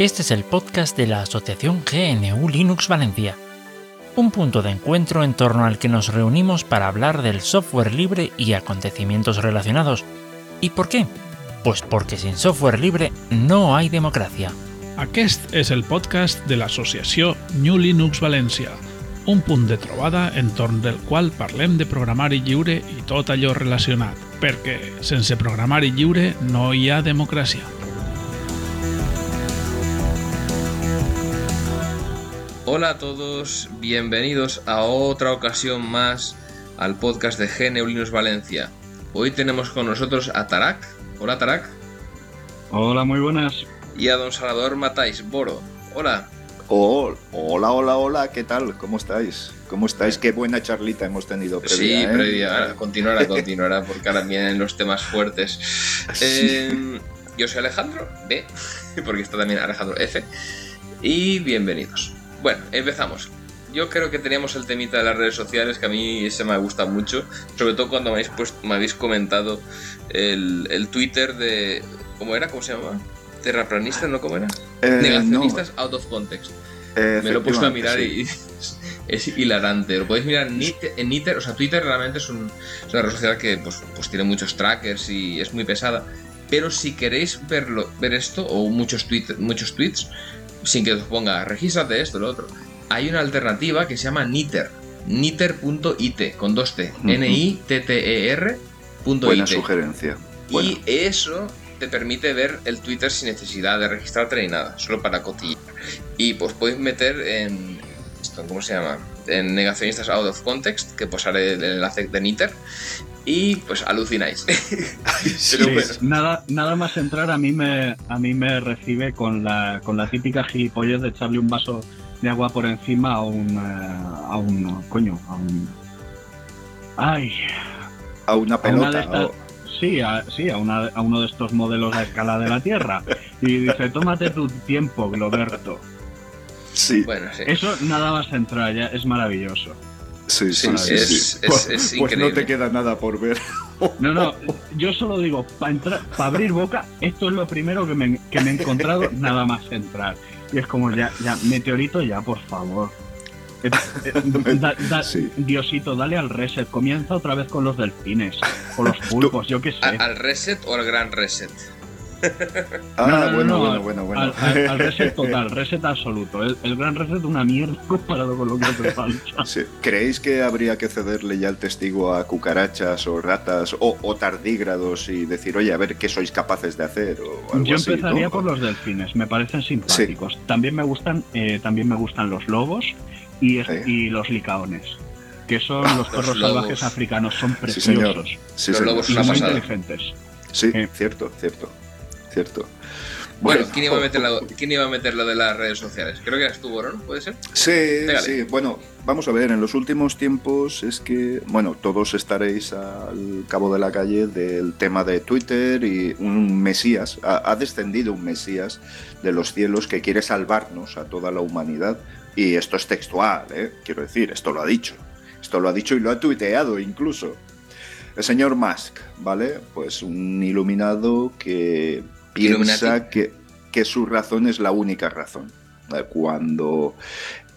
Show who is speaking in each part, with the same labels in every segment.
Speaker 1: Este es el podcast de la Asociación GNU Linux Valencia, un punto de encuentro en torno al que nos reunimos para hablar del software libre y acontecimientos relacionados. ¿Y por qué? Pues porque sin software libre no hay democracia.
Speaker 2: Aquest és el podcast de l'associació New Linux València, un punt de trobada entorn del qual parlem de programari lliure i tot allò relacionat, perquè sense programari lliure no hi ha democràcia.
Speaker 3: Hola a todos, bienvenidos a otra ocasión más al podcast de GNU Linux Valencia. Hoy tenemos con nosotros a Tarak. Hola Tarak.
Speaker 4: Hola, muy buenas.
Speaker 3: Y a don Salvador Matáis Boro. Hola.
Speaker 5: Oh, hola, hola, hola, ¿qué tal? ¿Cómo estáis? ¿Cómo estáis? Qué buena charlita hemos tenido previa,
Speaker 3: sí,
Speaker 5: ¿eh?
Speaker 3: previa. Ahora Continuará, continuará, porque ahora vienen los temas fuertes. Eh, yo soy Alejandro B, porque está también Alejandro F. Y bienvenidos. Bueno, empezamos. Yo creo que teníamos el temita de las redes sociales, que a mí ese me gusta mucho, sobre todo cuando me habéis, puesto- me habéis comentado el, el Twitter de... ¿Cómo era? ¿Cómo se llamaba? ¿Terraplanistas? ¿No? ¿Cómo era?
Speaker 5: Eh,
Speaker 3: Negacionistas out of context.
Speaker 5: eh,
Speaker 3: Me lo he puesto a mirar y es, es hilarante. Lo podéis mirar en Niter, o sea, Twitter realmente es, un- es una red social que pues, pues tiene muchos trackers y es muy pesada. Pero si queréis verlo, ver esto, o muchos, tweet, muchos tweets, sin que os ponga regístrate esto, lo otro, hay una alternativa que se llama Niter. Niter.it con dos T. N-I-T-T-E-R. punto
Speaker 5: Buena sugerencia. Bueno,
Speaker 3: Y eso te permite ver el Twitter sin necesidad de registrarte ni nada, solo para cotillar. Y pues podéis meter en. ¿Cómo se llama? En negacionistas out of context, que pues haré el enlace de Niter. Y pues alucináis. Pero
Speaker 4: Sí,
Speaker 3: bueno,
Speaker 4: nada, nada más entrar a mí me a mí me recibe con la con la típica gilipollez de echarle un vaso de agua por encima a un eh, a un coño a un ay
Speaker 5: a una
Speaker 4: a una de
Speaker 5: pelota.
Speaker 4: estas
Speaker 5: o-
Speaker 4: sí a, sí a, una, a uno de estos modelos a escala de la Tierra y dice tómate tu tiempo Globerto
Speaker 5: sí,
Speaker 3: bueno, sí.
Speaker 4: eso nada más entrar ya es maravilloso
Speaker 5: sí, sí,
Speaker 3: Sí,
Speaker 5: sí,
Speaker 3: es-
Speaker 5: sí.
Speaker 3: es-
Speaker 5: Pues-
Speaker 3: es
Speaker 5: pues no te queda nada por ver.
Speaker 4: No, no, yo solo digo, para entrar, para abrir boca, esto es lo primero que me, que me he encontrado nada más entrar. Y es como ya, ya, meteorito ya, por favor. Eh, eh, da- da-
Speaker 5: Sí.
Speaker 4: Diosito, dale al reset, comienza otra vez con los delfines, con los pulpos, yo qué sé.
Speaker 3: ¿A- ¿Al reset o al gran reset?
Speaker 5: Ah,
Speaker 4: No, no, no,
Speaker 5: bueno,
Speaker 4: no,
Speaker 5: bueno, bueno, bueno.
Speaker 4: Al, al- al reset total, reset absoluto. El, el gran reset una mierda comparado con lo que hace falta.
Speaker 5: Sí. ¿Creéis que habría que cederle ya el testigo a cucarachas o ratas o, o tardígrados y decir, oye, a ver qué sois capaces de hacer? O algo
Speaker 4: Yo
Speaker 5: así,
Speaker 4: empezaría
Speaker 5: ¿no?
Speaker 4: por los delfines, me parecen simpáticos. También me gustan, eh, también me gustan los lobos y,
Speaker 5: Sí.
Speaker 4: y los licaones, que son los perros
Speaker 3: Los lobos.
Speaker 4: salvajes africanos, son
Speaker 5: Sí, señor.
Speaker 4: preciosos
Speaker 5: Sí,
Speaker 3: Los
Speaker 5: señor.
Speaker 3: lobos una
Speaker 4: muy
Speaker 3: pasada.
Speaker 4: inteligentes.
Speaker 5: Sí,
Speaker 4: Eh.
Speaker 5: cierto, cierto, cierto.
Speaker 3: Bueno, ¿quién, iba a meter la- ¿quién iba a meter lo de las redes sociales? Creo que eras tú, ¿no? ¿Puede ser?
Speaker 5: Sí,
Speaker 3: Pégale.
Speaker 5: sí. Bueno, vamos a ver, en los últimos tiempos es que, bueno, todos estaréis al cabo de la calle del tema de Twitter y un Mesías, ha, ha descendido un Mesías de los cielos que quiere salvarnos a toda la humanidad. Y esto es textual, ¿eh? quiero decir, esto lo ha dicho. Esto lo ha dicho y lo ha tuiteado incluso. El señor Musk, ¿vale? Pues un iluminado que piensa que, que su razón es la única razón. Eh, Cuando,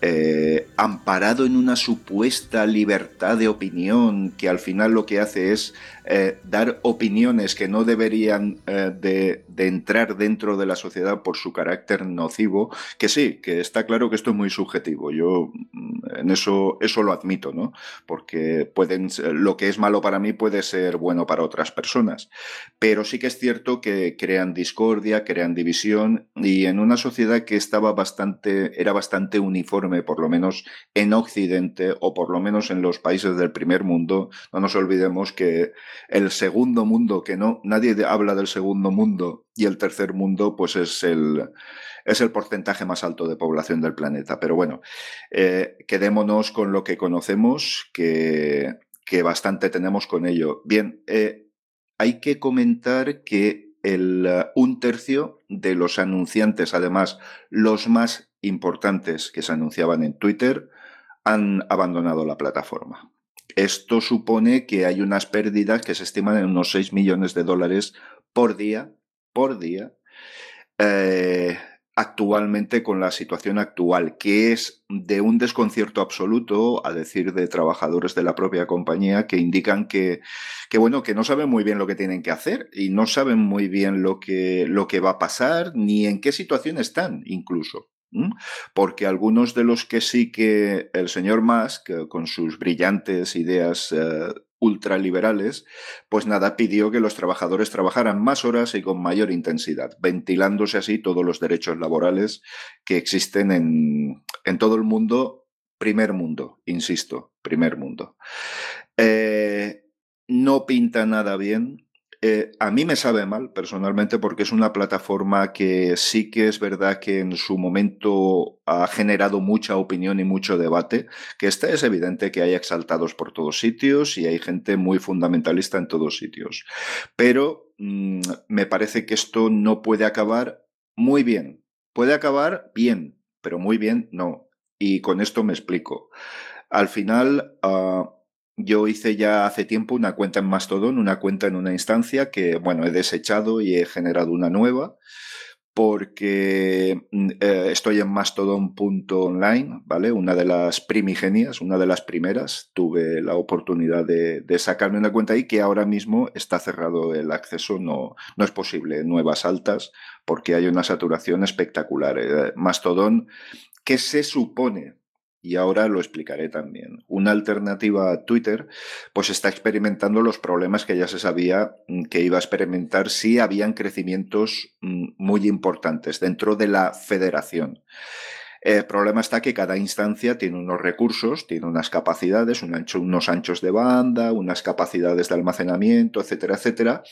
Speaker 5: eh, amparado en una supuesta libertad de opinión, que al final lo que hace es eh, dar opiniones que no deberían eh, de, entrar dentro de la sociedad por su carácter nocivo, que sí, que está claro que esto es muy subjetivo. Yo mm, en eso, eso lo admito, ¿no? Porque pueden, lo que es malo para mí puede ser bueno para otras personas. Pero sí que es cierto que crean discordia, crean división y en una sociedad que estaba bastante, era bastante uniforme, por lo menos en Occidente o por lo menos en los países del primer mundo, no nos olvidemos que el segundo mundo, que no, nadie habla del segundo mundo y el tercer mundo, pues es el, es el porcentaje más alto de población del planeta. Pero bueno, eh, quedémonos con lo que conocemos, que, que bastante tenemos con ello. Bien, eh, hay que comentar que el, un tercio de los anunciantes, además los más importantes que se anunciaban en Twitter, han abandonado la plataforma. Esto supone que hay unas pérdidas que se estiman en unos 6 millones de dólares por día, por día, eh, actualmente con la situación actual, que es de un desconcierto absoluto, a decir de trabajadores de la propia compañía, que indican que, que, bueno, que no saben muy bien lo que tienen que hacer y no saben muy bien lo que, lo que va a pasar, ni en qué situación están, incluso. Porque algunos de los que sí que el señor Musk, con sus brillantes ideas eh, ultraliberales, pues nada, pidió que los trabajadores trabajaran más horas y con mayor intensidad, ventilándose así todos los derechos laborales que existen en, en todo el mundo, primer mundo, insisto, primer mundo. Eh, no pinta nada bien eh, a mí me sabe mal personalmente porque es una plataforma que sí que es verdad que en su momento ha generado mucha opinión y mucho debate, que está es evidente que hay exaltados por todos sitios y hay gente muy fundamentalista en todos sitios. Pero mm, me parece que esto no puede acabar muy bien. Puede acabar bien, pero muy bien no. Y con esto me explico. Al final... Ah, yo hice ya hace tiempo una cuenta en Mastodon, una cuenta en una instancia que, bueno, he desechado y he generado una nueva porque mm, eh, estoy en mastodon.online, ¿vale? Una de las primigenias, una de las primeras. Tuve la oportunidad de, sacarme una cuenta ahí que ahora mismo está cerrado el acceso, no, no es posible nuevas altas porque hay una saturación espectacular. Eh, Mastodon, ¿qué se supone? Y ahora lo explicaré también. Una alternativa a Twitter, pues está experimentando los problemas que ya se sabía mm, que iba a experimentar si habían crecimientos mm, muy importantes dentro de la federación. El problema está que cada instancia tiene unos recursos, tiene unas capacidades, unos anchos de banda, unas capacidades de almacenamiento, etcétera, etcétera,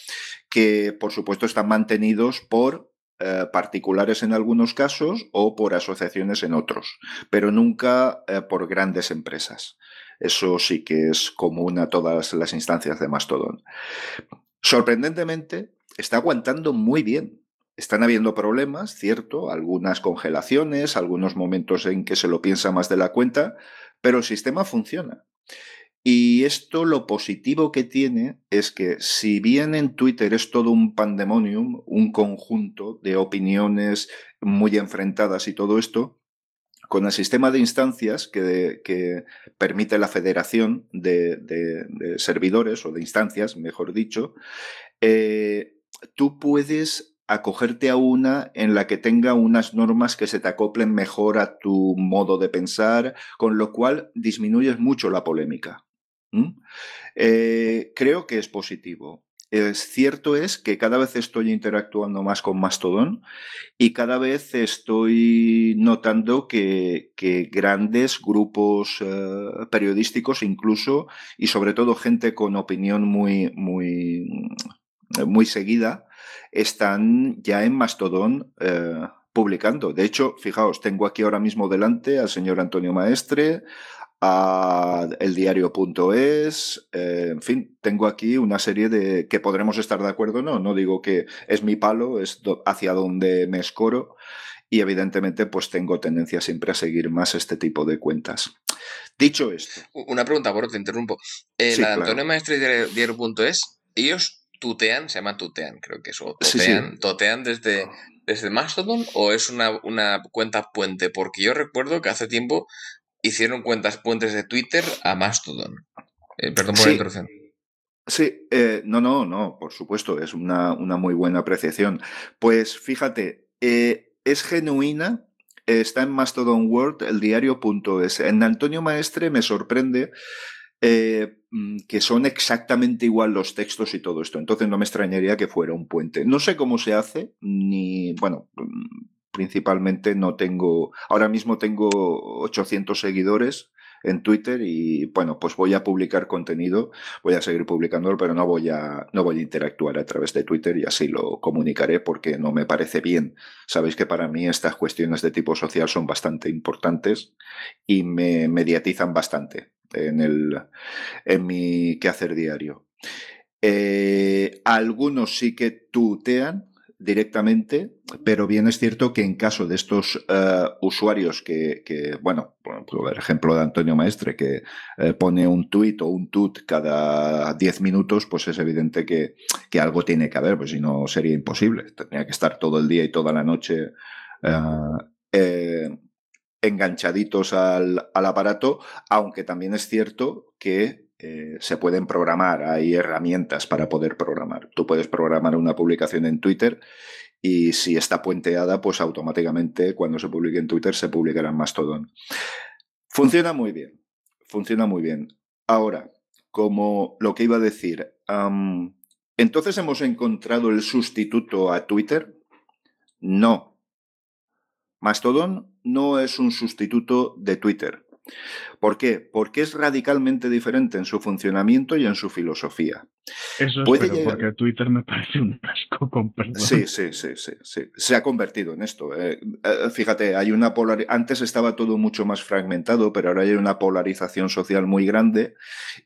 Speaker 5: que por supuesto están mantenidos por eh, particulares en algunos casos o por asociaciones en otros, pero nunca eh, por grandes empresas. Eso sí que es común a todas las instancias de Mastodon. Sorprendentemente, está aguantando muy bien. Están habiendo problemas, cierto, algunas congelaciones, algunos momentos en que se lo piensa más de la cuenta, pero el sistema funciona. Y esto lo positivo que tiene es que si bien en Twitter es todo un pandemonium, un conjunto de opiniones muy enfrentadas y todo esto, con el sistema de instancias que, permite la federación de, servidores o de instancias, mejor dicho, eh, tú puedes acogerte a una en la que tenga unas normas que se te acoplen mejor a tu modo de pensar, con lo cual disminuyes mucho la polémica. Eh, creo que es positivo. Es cierto es que cada vez estoy interactuando más con Mastodon y cada vez estoy notando que, grandes grupos eh, periodísticos incluso y sobre todo gente con opinión muy, muy, muy seguida están ya en Mastodon eh, publicando. De hecho, fijaos, tengo aquí ahora mismo delante al señor Antonio Maestre, a eldiario.es, eh, en fin, tengo aquí una serie de que podremos estar de acuerdo, no, no digo que es mi palo, es hacia donde me escoro y evidentemente pues tengo tendencia siempre a seguir más este tipo de cuentas. Dicho esto.
Speaker 3: Una pregunta, por te interrumpo. El Antonio Maestre Diario.es, ellos tutean, se llama tutean, creo que eso, tutean, totean desde, desde Mastodon o es una, una cuenta puente, porque yo recuerdo que hace tiempo hicieron cuentas puentes de Twitter a Mastodon. Eh, perdón por la interrupción.
Speaker 5: Sí, eh, no, no, no, por supuesto, es una, una muy buena apreciación. Pues fíjate, eh, es genuina, está en Mastodon World, el diario.es. En Antonio Maestre me sorprende mm, que son exactamente igual los textos y todo esto. Entonces no me extrañaría que fuera un puente. No sé cómo se hace, ni, bueno, principalmente no tengo, ahora mismo tengo 800 seguidores en Twitter y bueno, pues voy a publicar contenido, voy a seguir publicándolo, pero no voy a no voy a interactuar a través de Twitter y así lo comunicaré porque no me parece bien. Sabéis que para mí estas cuestiones de tipo social son bastante importantes y me mediatizan bastante en el en mi quehacer diario. Eh, algunos sí que tutean, directamente, pero bien es cierto que en caso de estos eh, usuarios que, bueno, por ejemplo de Antonio Maestre, que eh, pone un tweet o un tut cada 10 minutos, pues es evidente que, algo tiene que haber, pues si no sería imposible. Tendría que estar todo el día y toda la noche enganchaditos al, aparato, aunque también es cierto que se pueden programar, hay herramientas para poder programar. Tú puedes programar una publicación en Twitter y si está puenteada, pues automáticamente cuando se publique en Twitter se publicará en Mastodon. Funciona muy bien, funciona muy bien. Ahora, como lo que iba a decir, entonces hemos encontrado el sustituto a Twitter. No. Mastodon no es un sustituto de Twitter. ¿Por qué? Porque es radicalmente diferente en su funcionamiento y en su filosofía.
Speaker 4: Eso es porque Twitter me parece un asco con perdón.
Speaker 5: Sí, sí, sí, sí, sí. Se ha convertido en esto. Eh. Eh, fíjate, hay una Antes estaba todo mucho más fragmentado, pero ahora hay una polarización social muy grande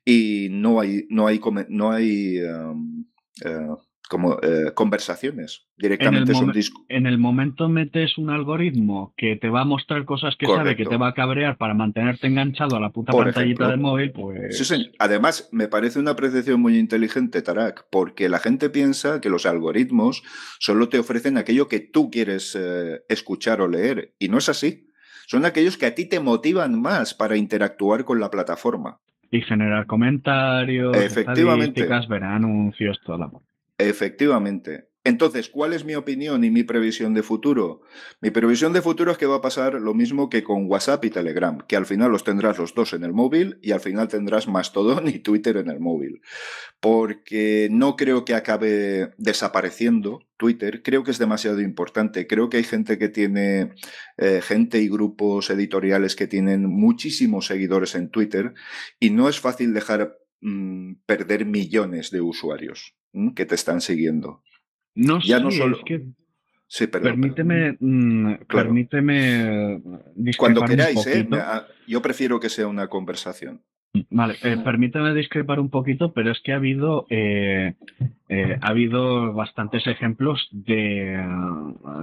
Speaker 5: y no hay, no hay, no hay em, eh, como eh, conversaciones. Directamente
Speaker 4: en
Speaker 5: el,
Speaker 4: son en el momento metes un algoritmo que te va a mostrar cosas que sabe que te va a cabrear para mantenerte enganchado a la puta pantallita del móvil, pues.
Speaker 5: Sí, Además, me parece una apreciación muy inteligente, Tarak, porque la gente piensa que los algoritmos solo te ofrecen aquello que tú quieres eh, escuchar o leer. Y no es así. Son aquellos que a ti te motivan más para interactuar con la plataforma.
Speaker 4: Y generar comentarios,
Speaker 5: Efectivamente.
Speaker 4: ver anuncios, toda la
Speaker 5: Efectivamente. Entonces, ¿cuál es mi opinión y mi previsión de futuro? Mi previsión de futuro es que va a pasar lo mismo que con WhatsApp y Telegram, que al final los tendrás los dos en el móvil y al final tendrás Mastodon y Twitter en el móvil. Porque no creo que acabe desapareciendo Twitter, creo que es demasiado importante. Creo que hay gente que tiene, eh, gente y grupos editoriales que tienen muchísimos seguidores en Twitter y no es fácil dejar mm, perder millones de usuarios que te están siguiendo.
Speaker 4: No ya no solo... es que...
Speaker 5: Sí, perdón,
Speaker 4: permíteme, mm, permíteme
Speaker 5: Cuando queráis, ¿eh? yo prefiero que sea una conversación.
Speaker 4: Vale, eh, permíteme discrepar un poquito, pero es que ha habido, eh, eh, ha habido bastantes ejemplos de,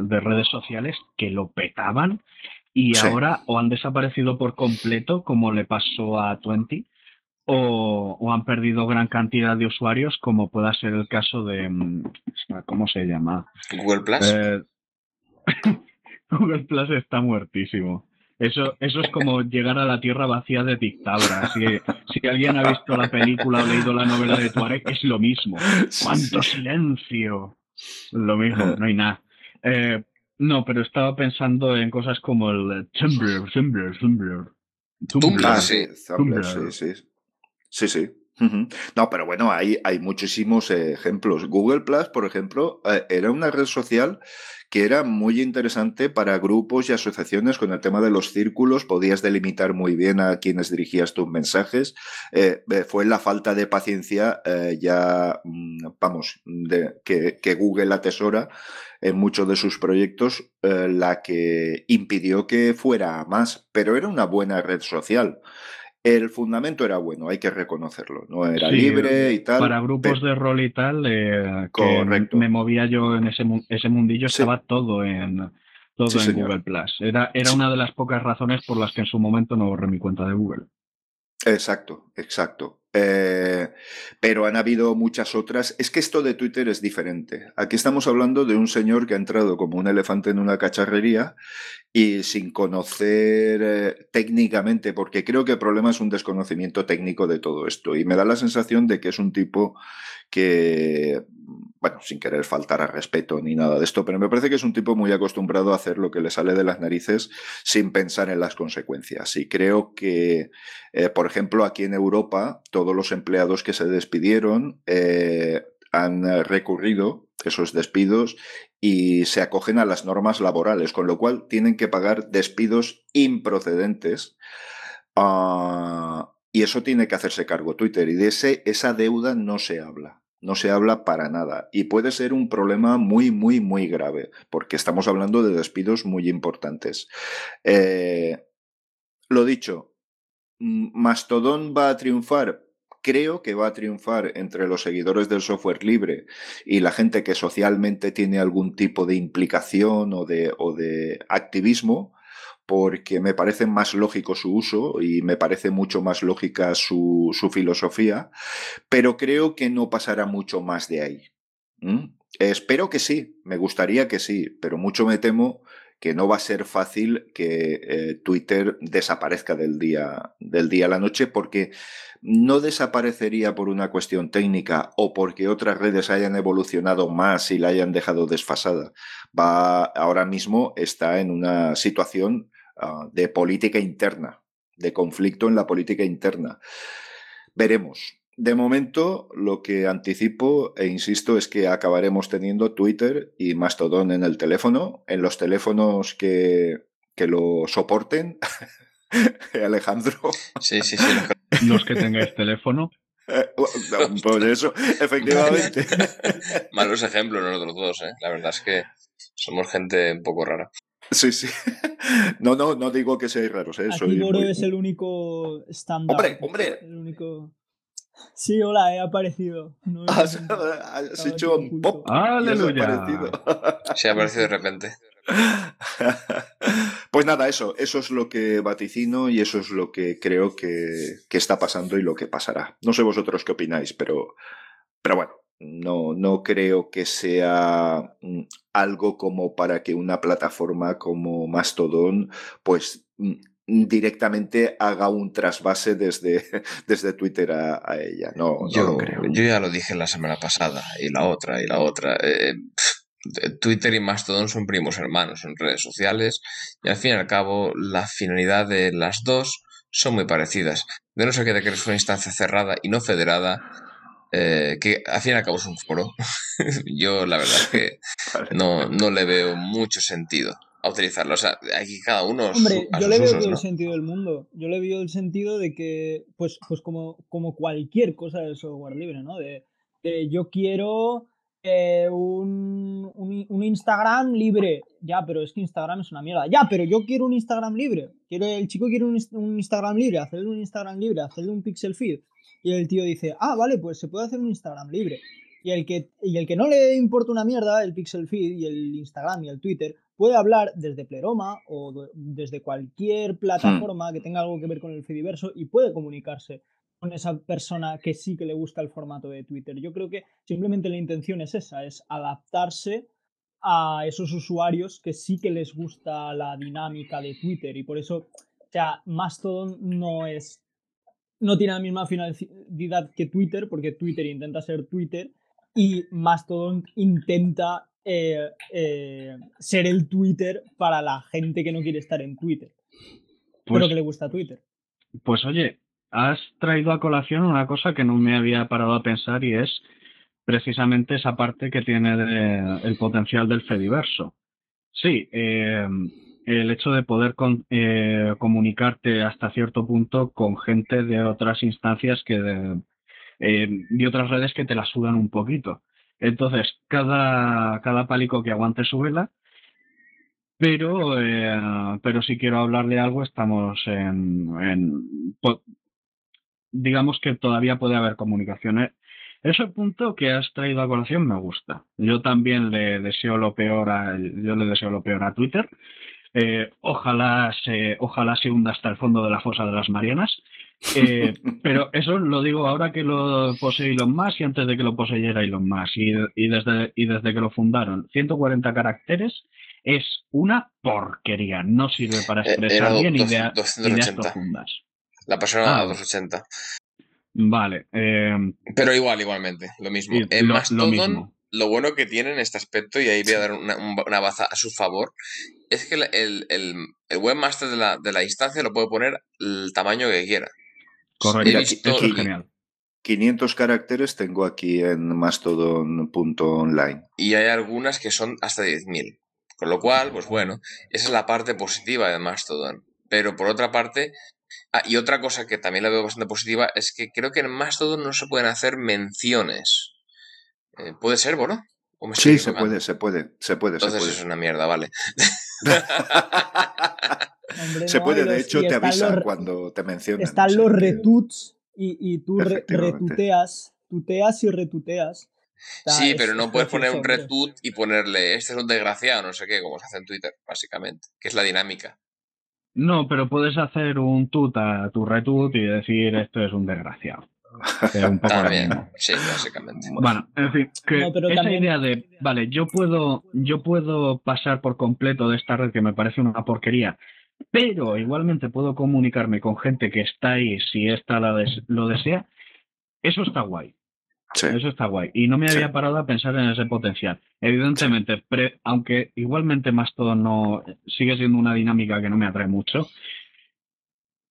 Speaker 4: de, redes sociales que lo petaban y ahora o han desaparecido por completo, como le pasó a Twenty, o, han perdido gran cantidad de usuarios, como pueda ser el caso de. Mm, ¿Cómo se llama?
Speaker 3: Google Plus. Eh,
Speaker 4: Google Plus está muertísimo. Eso, eso es como llegar a la tierra vacía de dictadura. Si, si alguien ha visto la película o leído la novela de Tuareg, es lo mismo. ¡Cuánto silencio! Lo mismo, no hay nada. Eh, no, pero estaba pensando en cosas como el Tumblr, Tumblr, Tumblr.
Speaker 3: Tumblr, sí.
Speaker 5: Tumblr, sí, sí. Sí, sí. No, pero bueno, hay, hay muchísimos ejemplos. Google Plus, por ejemplo, eh, era una red social que era muy interesante para grupos y asociaciones con el tema de los círculos. Podías delimitar muy bien a quienes dirigías tus mensajes. Eh, eh, fue la falta de paciencia ya, mm, vamos, de, que, que, Google atesora en muchos de sus proyectos la que impidió que fuera más. Pero era una buena red social. El fundamento era bueno, hay que reconocerlo, no era libre y tal.
Speaker 4: Para grupos de rol y tal, eh, me movía yo en ese, ese mundillo, estaba todo en todo en Google Plus. Era, era una de las pocas razones por las que en su momento no borré mi cuenta de Google.
Speaker 5: Exacto, exacto. Eh, pero han habido muchas otras. Es que esto de Twitter es diferente. Aquí estamos hablando de un señor que ha entrado como un elefante en una cacharrería y sin conocer eh, técnicamente, porque creo que el problema es un desconocimiento técnico de todo esto. Y me da la sensación de que es un tipo que, bueno, sin querer faltar al respeto ni nada de esto, pero me parece que es un tipo muy acostumbrado a hacer lo que le sale de las narices sin pensar en las consecuencias. Y creo que, eh, por ejemplo, aquí en Europa, todos los empleados que se despidieron eh, han recurrido esos despidos y se acogen a las normas laborales, con lo cual tienen que pagar despidos improcedentes. Ah, y eso tiene que hacerse cargo Twitter y de ese, esa deuda no se habla no se habla para nada y puede ser un problema muy, muy, muy grave, porque estamos hablando de despidos muy importantes. Eh, lo dicho, Mastodon va a triunfar. Creo que va a triunfar entre los seguidores del software libre y la gente que socialmente tiene algún tipo de implicación o de, o de activismo, porque me parece más lógico su uso y me parece mucho más lógica su, filosofía, pero creo que no pasará mucho más de ahí. Espero que sí, me gustaría que sí, pero mucho me temo que no va a ser fácil que eh, Twitter desaparezca del día, del día a la noche porque no desaparecería por una cuestión técnica o porque otras redes hayan evolucionado más y la hayan dejado desfasada. Va, ahora mismo está en una situación ah, de política interna, de conflicto en la política interna. Veremos. De momento, lo que anticipo e insisto es que acabaremos teniendo Twitter y Mastodon en el teléfono, en los teléfonos que, que lo soporten. Alejandro.
Speaker 3: Sí, sí, sí.
Speaker 4: Los que tengáis teléfono.
Speaker 5: Por eso, efectivamente.
Speaker 3: Malos ejemplos nosotros dos, ¿eh? La verdad es que somos gente un poco rara.
Speaker 5: Sí, sí. No, no, no digo que seáis raros, ¿eh?
Speaker 6: Aquí
Speaker 5: Soy
Speaker 6: Boro
Speaker 5: muy-
Speaker 6: es el único estándar.
Speaker 5: Hombre, hombre.
Speaker 6: El único... Sí, hola, he aparecido. No he-
Speaker 5: Has, has hecho un
Speaker 6: oculto.
Speaker 5: pop.
Speaker 4: ¡Aleluya!
Speaker 5: aparecido.
Speaker 3: Se ha aparecido de repente.
Speaker 5: Pues nada, eso, eso es lo que vaticino y eso es lo que creo que, que está pasando y lo que pasará. No sé vosotros qué opináis, pero, pero bueno, no, no creo que sea mm, algo como para que una plataforma como Mastodon, pues mm, directamente haga un trasvase desde, desde Twitter a, a ella. No, no
Speaker 3: Yo,
Speaker 5: lo creo.
Speaker 3: yo ya lo dije la semana pasada, y la otra, y la otra. Eh, pff, Twitter y Mastodon son primos hermanos, son redes sociales, y al fin y al cabo la finalidad de las dos son muy parecidas. De no ser que te crees una instancia cerrada y no federada, eh, que al fin y al cabo es un foro. yo la verdad es que
Speaker 5: Vale.
Speaker 3: no, no le veo mucho sentido a utilizarlo. O sea, aquí cada uno
Speaker 6: Hombre, yo le veo
Speaker 3: usos,
Speaker 6: todo
Speaker 3: ¿no?
Speaker 6: el sentido del mundo. Yo le veo el sentido de que, pues, pues como, como cualquier cosa del software libre, ¿no? De, de yo quiero eh, un, un, un Instagram libre. Ya, pero es que Instagram es una mierda. Ya, pero yo quiero un Instagram libre. Quiero, el chico quiere un, un Instagram libre, hacerle un Instagram libre, hacerle un pixel feed. Y el tío dice, ah, vale, pues se puede hacer un Instagram libre. Y el que, y el que no le importa una mierda, el pixel feed y el Instagram y el Twitter, puede hablar desde Pleroma o de- desde cualquier plataforma que tenga algo que ver con el Fediverso y puede comunicarse con esa persona que sí que le gusta el formato de Twitter. Yo creo que simplemente la intención es esa, es adaptarse a esos usuarios que sí que les gusta la dinámica de Twitter y por eso, o sea, Mastodon no es no tiene la misma finalidad que Twitter, porque Twitter intenta ser Twitter y Mastodon intenta eh, eh, ser el Twitter para la gente que no quiere estar en Twitter,
Speaker 4: Pues,
Speaker 6: pero que le gusta Twitter.
Speaker 4: pues oye, has traído a colación una cosa que no me había parado a pensar y es precisamente esa parte que tiene de- el potencial del Fediverso. Sí, eh, el hecho de poder con- eh, comunicarte hasta cierto punto con gente de otras instancias que de, eh, otras redes que te la sudan un poquito. Entonces, cada, cada pálico que aguante su vela, pero, eh, pero si quiero hablar de algo, estamos en, en- digamos que todavía puede haber comunicaciones. Ese punto que has traído a colación me gusta. Yo también le deseo lo peor a, yo le deseo lo peor a Twitter. Eh, ojalá se, ojalá se hunda hasta el fondo de la fosa de las Marianas. Eh, pero eso lo digo ahora que lo posee Elon Musk y antes de que lo poseyera Elon Musk. Y, y desde, y desde que lo fundaron. 140 caracteres es una porquería. No sirve para
Speaker 3: Eh,
Speaker 4: expresar bien
Speaker 3: do-
Speaker 4: idea-
Speaker 3: 280.
Speaker 4: ideas profundas.
Speaker 3: La pasaron
Speaker 4: Ah.
Speaker 3: a 280.
Speaker 4: Vale. eh,
Speaker 3: Pero igual, igualmente, lo mismo. En
Speaker 4: lo- mismo.
Speaker 3: Lo bueno que tiene en este aspecto, y ahí voy a dar una, un- una baza a su favor, es que el, el, el, webmaster de la, de la instancia lo puede poner el tamaño que quiera.
Speaker 4: correcto.
Speaker 3: Visto-
Speaker 4: genial.
Speaker 5: 500 caracteres tengo aquí en mastodon.online.
Speaker 3: Y hay algunas que son hasta 10.000. Con lo cual, pues bueno, esa es la parte positiva de Mastodon. Pero por otra parte, ah, y otra cosa que también la veo bastante positiva es que creo que en Mastodon no se pueden hacer menciones. Eh, ¿Puede ser, Boro? ¿O me estoy
Speaker 5: Sí, se puede, se puede, se puede, se
Speaker 3: Entonces
Speaker 5: puede.
Speaker 3: es una mierda, vale.
Speaker 6: Hombre,
Speaker 5: Se
Speaker 6: no,
Speaker 5: puede, de hecho te
Speaker 6: están
Speaker 5: avisa
Speaker 6: los-
Speaker 5: cuando te mencionan.
Speaker 6: Están los retweets y, y tú re- retuteas, tuteas y retuteas. O sea,
Speaker 3: Sí, pero no
Speaker 6: es
Speaker 3: puedes poner un retweet y ponerle este es un desgraciado, no sé qué, como se hace en Twitter, básicamente, que es la dinámica.
Speaker 4: No, pero puedes hacer un tut a tu retweet y decir esto es un desgraciado. Pero un poco lo
Speaker 3: También,
Speaker 4: mismo.
Speaker 3: sí, básicamente.
Speaker 4: Bueno, en fin, que
Speaker 6: No, pero
Speaker 4: esa
Speaker 6: también-
Speaker 4: idea de, vale, yo puedo, yo puedo pasar por completo de esta red que me parece una porquería, pero igualmente puedo comunicarme con gente que está ahí si esta la des- lo desea, eso está guay.
Speaker 5: Sí.
Speaker 4: Eso está guay. Y no me
Speaker 5: Sí.
Speaker 4: había parado a pensar en ese potencial. Evidentemente, pre- aunque igualmente más todo no sigue siendo una dinámica que no me atrae mucho,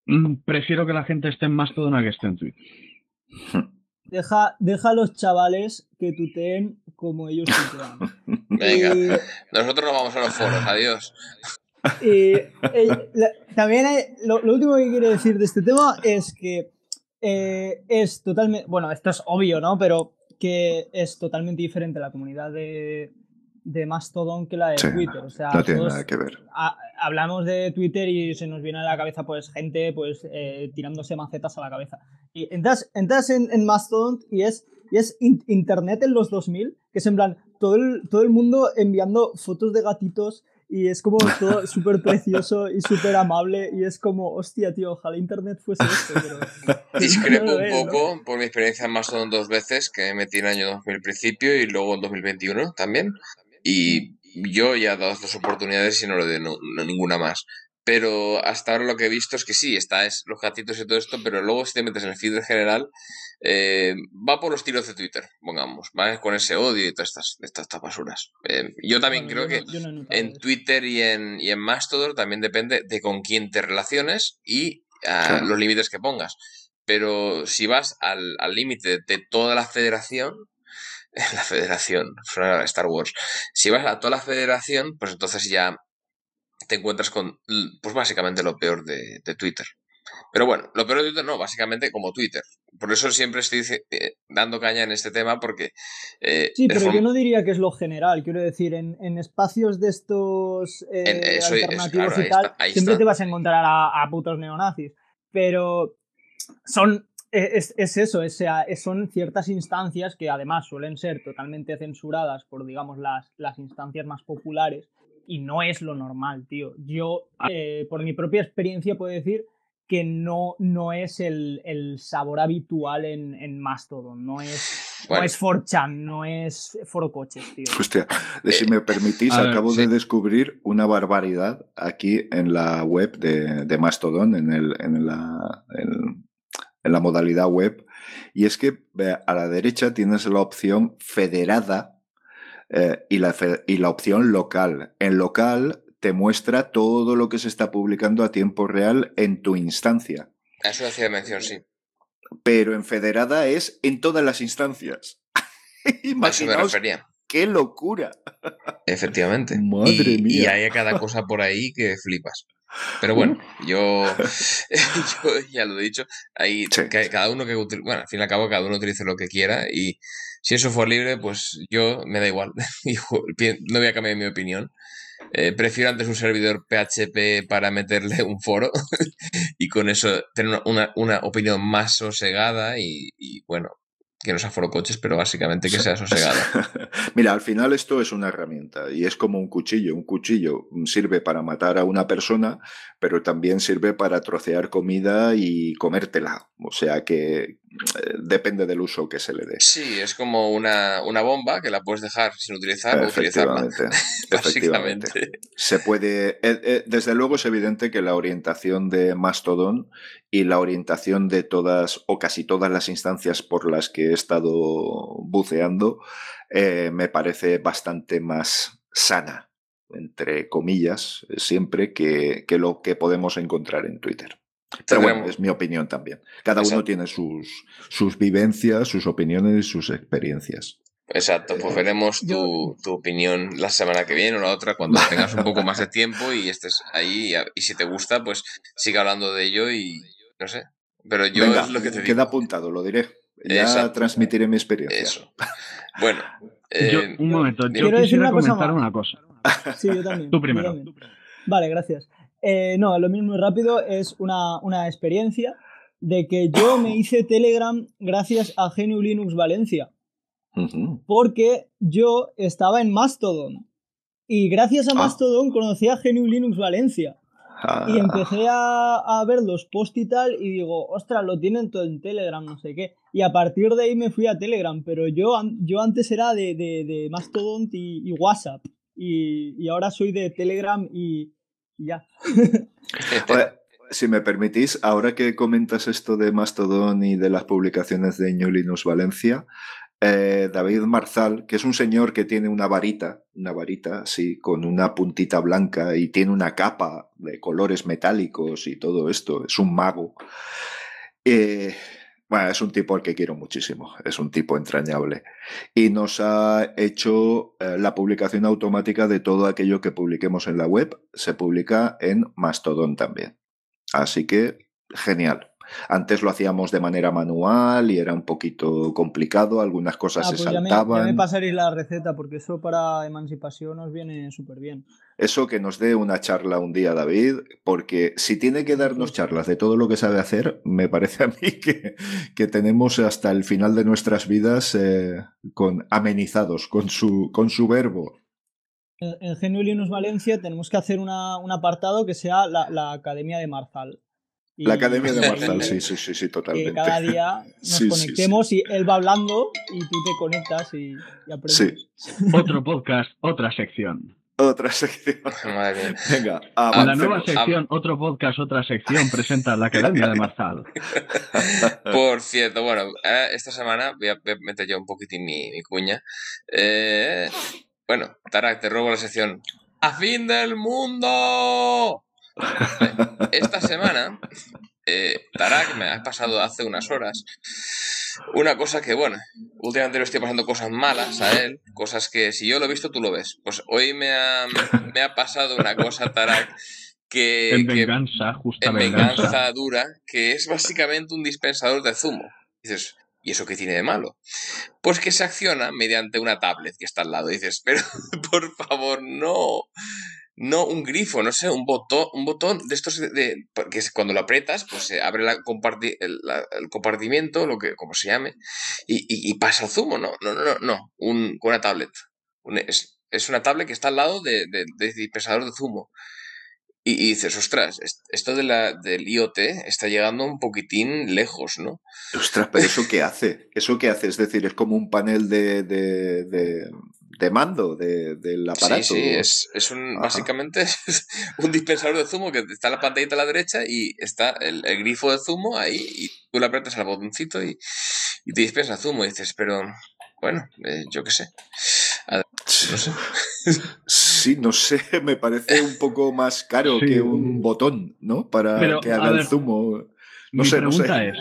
Speaker 4: mm, prefiero que la gente esté en Mastodon a que esté en Twitter.
Speaker 6: Deja, deja a los chavales que tuteen como ellos tutean.
Speaker 3: Venga,
Speaker 6: Y-
Speaker 3: nosotros nos vamos a los foros, adiós.
Speaker 6: Y eh, la- también hay- lo, lo último que quiero decir de este tema es que eh, es totalmente, bueno, esto es obvio, ¿no? Pero que es totalmente diferente la comunidad de, de Mastodon que la de
Speaker 5: Sí,
Speaker 6: Twitter. O sea,
Speaker 5: No tiene nada que ver.
Speaker 6: ha- hablamos de Twitter y se nos viene a la cabeza pues gente pues eh, tirándose macetas a la cabeza. Y entras, entras en, en Mastodon y es, y es in- internet en los 2000, que es en plan todo el, todo el mundo enviando fotos de gatitos y es como todo súper precioso y súper amable y es como, hostia, tío, ojalá internet fuese esto, pero...
Speaker 3: Discrepo
Speaker 6: no
Speaker 3: un
Speaker 6: es, ¿no?
Speaker 3: poco por mi experiencia en Mastodon dos veces, que me metí en el año 2000 principio y luego en 2021 también. Y yo ya he dado dos oportunidades y no le doy no- no ninguna más. Pero hasta ahora lo que he visto es que sí, está es los gatitos y todo esto, pero luego si te metes en el feed en general, eh, va por los tiros de Twitter, pongamos, ¿vale? Con ese odio y todas estas, estas, estas basuras. Eh, yo también
Speaker 6: Bueno,
Speaker 3: creo
Speaker 6: yo
Speaker 3: que
Speaker 6: no-
Speaker 3: en
Speaker 6: eso.
Speaker 3: Twitter y en, y en Mastodon también depende de con quién te relaciones y ah,
Speaker 5: Claro.
Speaker 3: los límites que pongas. Pero si vas al al límite de toda la federación, la federación, Star Wars, si vas a toda la federación, pues entonces ya te encuentras con, pues básicamente lo peor de, de Twitter. Pero bueno, lo peor de Twitter no, básicamente como Twitter. Por eso siempre estoy eh, dando caña en este tema porque... eh,
Speaker 6: Sí, pero yo no diría que es lo general. Quiero decir, en, en espacios de estos eh,
Speaker 3: En- eso es-
Speaker 6: alternativos
Speaker 3: claro, ahí
Speaker 6: y tal,
Speaker 3: está,
Speaker 6: siempre
Speaker 3: está.
Speaker 6: te vas a encontrar a, a putos neonazis. Pero son. Eh, Es, es eso, es, son ciertas instancias que además suelen ser totalmente censuradas por, digamos, las, las instancias más populares y no es lo normal, tío. Yo, eh, por mi propia experiencia, puedo decir que no, no es el, el sabor habitual en, en Mastodon, no es,
Speaker 3: Bueno.
Speaker 6: no es 4chan, no es foro coches, tío.
Speaker 5: Hostia, de- si me permitís,
Speaker 4: a ver,
Speaker 5: acabo
Speaker 3: sí.
Speaker 5: de descubrir una barbaridad aquí en la web de, de Mastodon, en, el, en, la, en, en la modalidad web, y es que a la derecha tienes la opción federada eh, y, la, fe- y la opción local. En local te muestra todo lo que se está publicando a tiempo real en tu instancia,
Speaker 3: Eso hacía mención, sí.
Speaker 5: pero en federada es en todas las instancias. Imaginaos qué locura.
Speaker 3: Efectivamente.
Speaker 5: Madre
Speaker 3: y,
Speaker 5: mía.
Speaker 3: Y hay cada cosa por ahí que flipas. Pero bueno, yo, yo ya lo he dicho, ahí
Speaker 5: Sí.
Speaker 3: cada uno que utilice, bueno, al fin y al cabo cada uno utilice lo que quiera y si eso fue libre, pues yo me da igual. No voy a cambiar mi opinión. Eh, prefiero antes un servidor PHP para meterle un foro y con eso tener una, una, una opinión más sosegada y, y, bueno, que no sea foro coches, pero básicamente que sea sosegada.
Speaker 5: Mira, al final esto es una herramienta y es como un cuchillo. Un cuchillo sirve para matar a una persona, pero también sirve para trocear comida y comértela. O sea que depende del uso que se le dé.
Speaker 3: Sí, es como una, una bomba que la puedes dejar sin utilizar o utilizarla.
Speaker 5: Efectivamente. Se puede. eh, eh, desde luego es evidente que la orientación de Mastodon y la orientación de todas o casi todas las instancias por las que he estado buceando eh, me parece bastante más sana, entre comillas, siempre que, que lo que podemos encontrar en Twitter. Pero bueno, es mi opinión también. Cada uno tiene sus, sus vivencias, sus opiniones y sus experiencias.
Speaker 3: Exacto, pues veremos tu, tu opinión la semana que viene o la otra cuando tengas un poco más de tiempo y estés ahí. Y, si te gusta, pues sigue hablando de ello y no sé. Pero yo
Speaker 5: Venga,
Speaker 3: es lo que te
Speaker 5: queda apuntado, lo diré. Ya
Speaker 3: Exacto.
Speaker 5: transmitiré mi experiencia.
Speaker 3: Eso. Bueno,
Speaker 4: Yo-
Speaker 3: eh,
Speaker 4: un momento, yo
Speaker 6: quiero decir
Speaker 4: quisiera
Speaker 6: una cosa
Speaker 4: comentar
Speaker 6: más.
Speaker 4: una cosa.
Speaker 6: Sí, yo también.
Speaker 4: Tú
Speaker 6: yo
Speaker 4: primero.
Speaker 6: también. Vale, gracias. Eh, no, lo mismo y rápido es una, una experiencia de que yo me hice Telegram gracias a GNU Linux Valencia, porque yo estaba en Mastodon y gracias a
Speaker 5: Ah.
Speaker 6: Mastodon conocí a GNU Linux Valencia. Y empecé a, a, ver los posts y tal y digo, ostras, lo tienen todo en Telegram, no sé qué. Y a partir de ahí me fui a Telegram, pero yo, yo antes era de, de, de Mastodon y, y WhatsApp. Y, y, ahora soy de Telegram y, ya.
Speaker 5: si me permitís, ahora que comentas esto de Mastodon y de las publicaciones de New Linux Valencia, eh, David Marzal, que es un señor que tiene una varita, una varita así, con una puntita blanca y tiene una capa de colores metálicos y todo esto, es un mago. Eh, bueno, es un tipo al que quiero muchísimo, es un tipo entrañable. Y nos ha hecho eh, la publicación automática de todo aquello que publiquemos en la web, se publica en Mastodon también. Así que, genial. Antes lo hacíamos de manera manual y era un poquito complicado, algunas cosas
Speaker 6: ah,
Speaker 5: se
Speaker 6: pues
Speaker 5: saltaban.
Speaker 6: Ya me, ya me, pasaréis la receta porque eso para emancipación nos viene súper bien.
Speaker 5: Eso que nos dé una charla un día, David, porque si tiene que darnos charlas de todo lo que sabe hacer, me parece a mí que, que tenemos hasta el final de nuestras vidas eh, con amenizados con su, con su verbo.
Speaker 6: En, en GNU Linux Valencia tenemos que hacer una, un apartado que sea la, la Academia de Marzal.
Speaker 5: Y, la Academia de Marzal, sí, sí, sí, sí, totalmente.
Speaker 6: Que cada día nos sí, conectemos sí, sí. y él va hablando y tú te conectas y, y aprendes.
Speaker 4: Otro podcast, otra sección.
Speaker 5: Otra sección.
Speaker 3: Madre
Speaker 5: Venga,
Speaker 4: avancemos. la nueva sección, otro podcast, otra sección, presenta la Academia de Marzal.
Speaker 3: Por cierto, bueno, esta semana voy a meter yo un poquitín mi, mi cuña. Eh, bueno, Tarak, te robo la sección. ¡A fin del mundo! Esta semana, eh, Tarak me ha pasado hace unas horas una cosa que, bueno, últimamente le estoy pasando cosas malas a él, cosas que si yo lo he visto, tú lo ves. Pues hoy me ha, me ha pasado una cosa, Tarak, que...
Speaker 4: En venganza, justa
Speaker 3: en venganza. venganza dura, que es básicamente un dispensador de zumo. dices, ¿y eso qué tiene de malo? Pues que se acciona mediante una tablet que está al lado. Y dices, pero por favor, no no un grifo, no sé, un botón, un botón de estos de, que cuando lo aprietas, pues se abre la el, compartimiento, lo que como se llame, y, y, pasa el zumo, no, no, no, no, un, una tablet. Es, es, una tablet que está al lado de, de, de dispensador de zumo. Y, dices, ostras, esto de la, del IoT está llegando un poquitín lejos, ¿no?
Speaker 5: Ostras, pero ¿eso qué hace? ¿Eso qué hace? Es decir, es como un panel de, de mando de, del aparato.
Speaker 3: Sí, sí, es, es un, básicamente es un dispensador de zumo que está en la pantallita a la derecha y está el, el grifo de zumo ahí y tú le aprietas al botoncito y, y te dispensa zumo y dices, pero bueno, eh, yo qué sé. Ver, no sé.
Speaker 5: Sí, no sé, me parece un poco más caro sí. que un botón, ¿no? Para Pero, que haga ver, el zumo. No
Speaker 4: mi
Speaker 5: sé,
Speaker 4: pregunta
Speaker 5: no sé.
Speaker 4: es,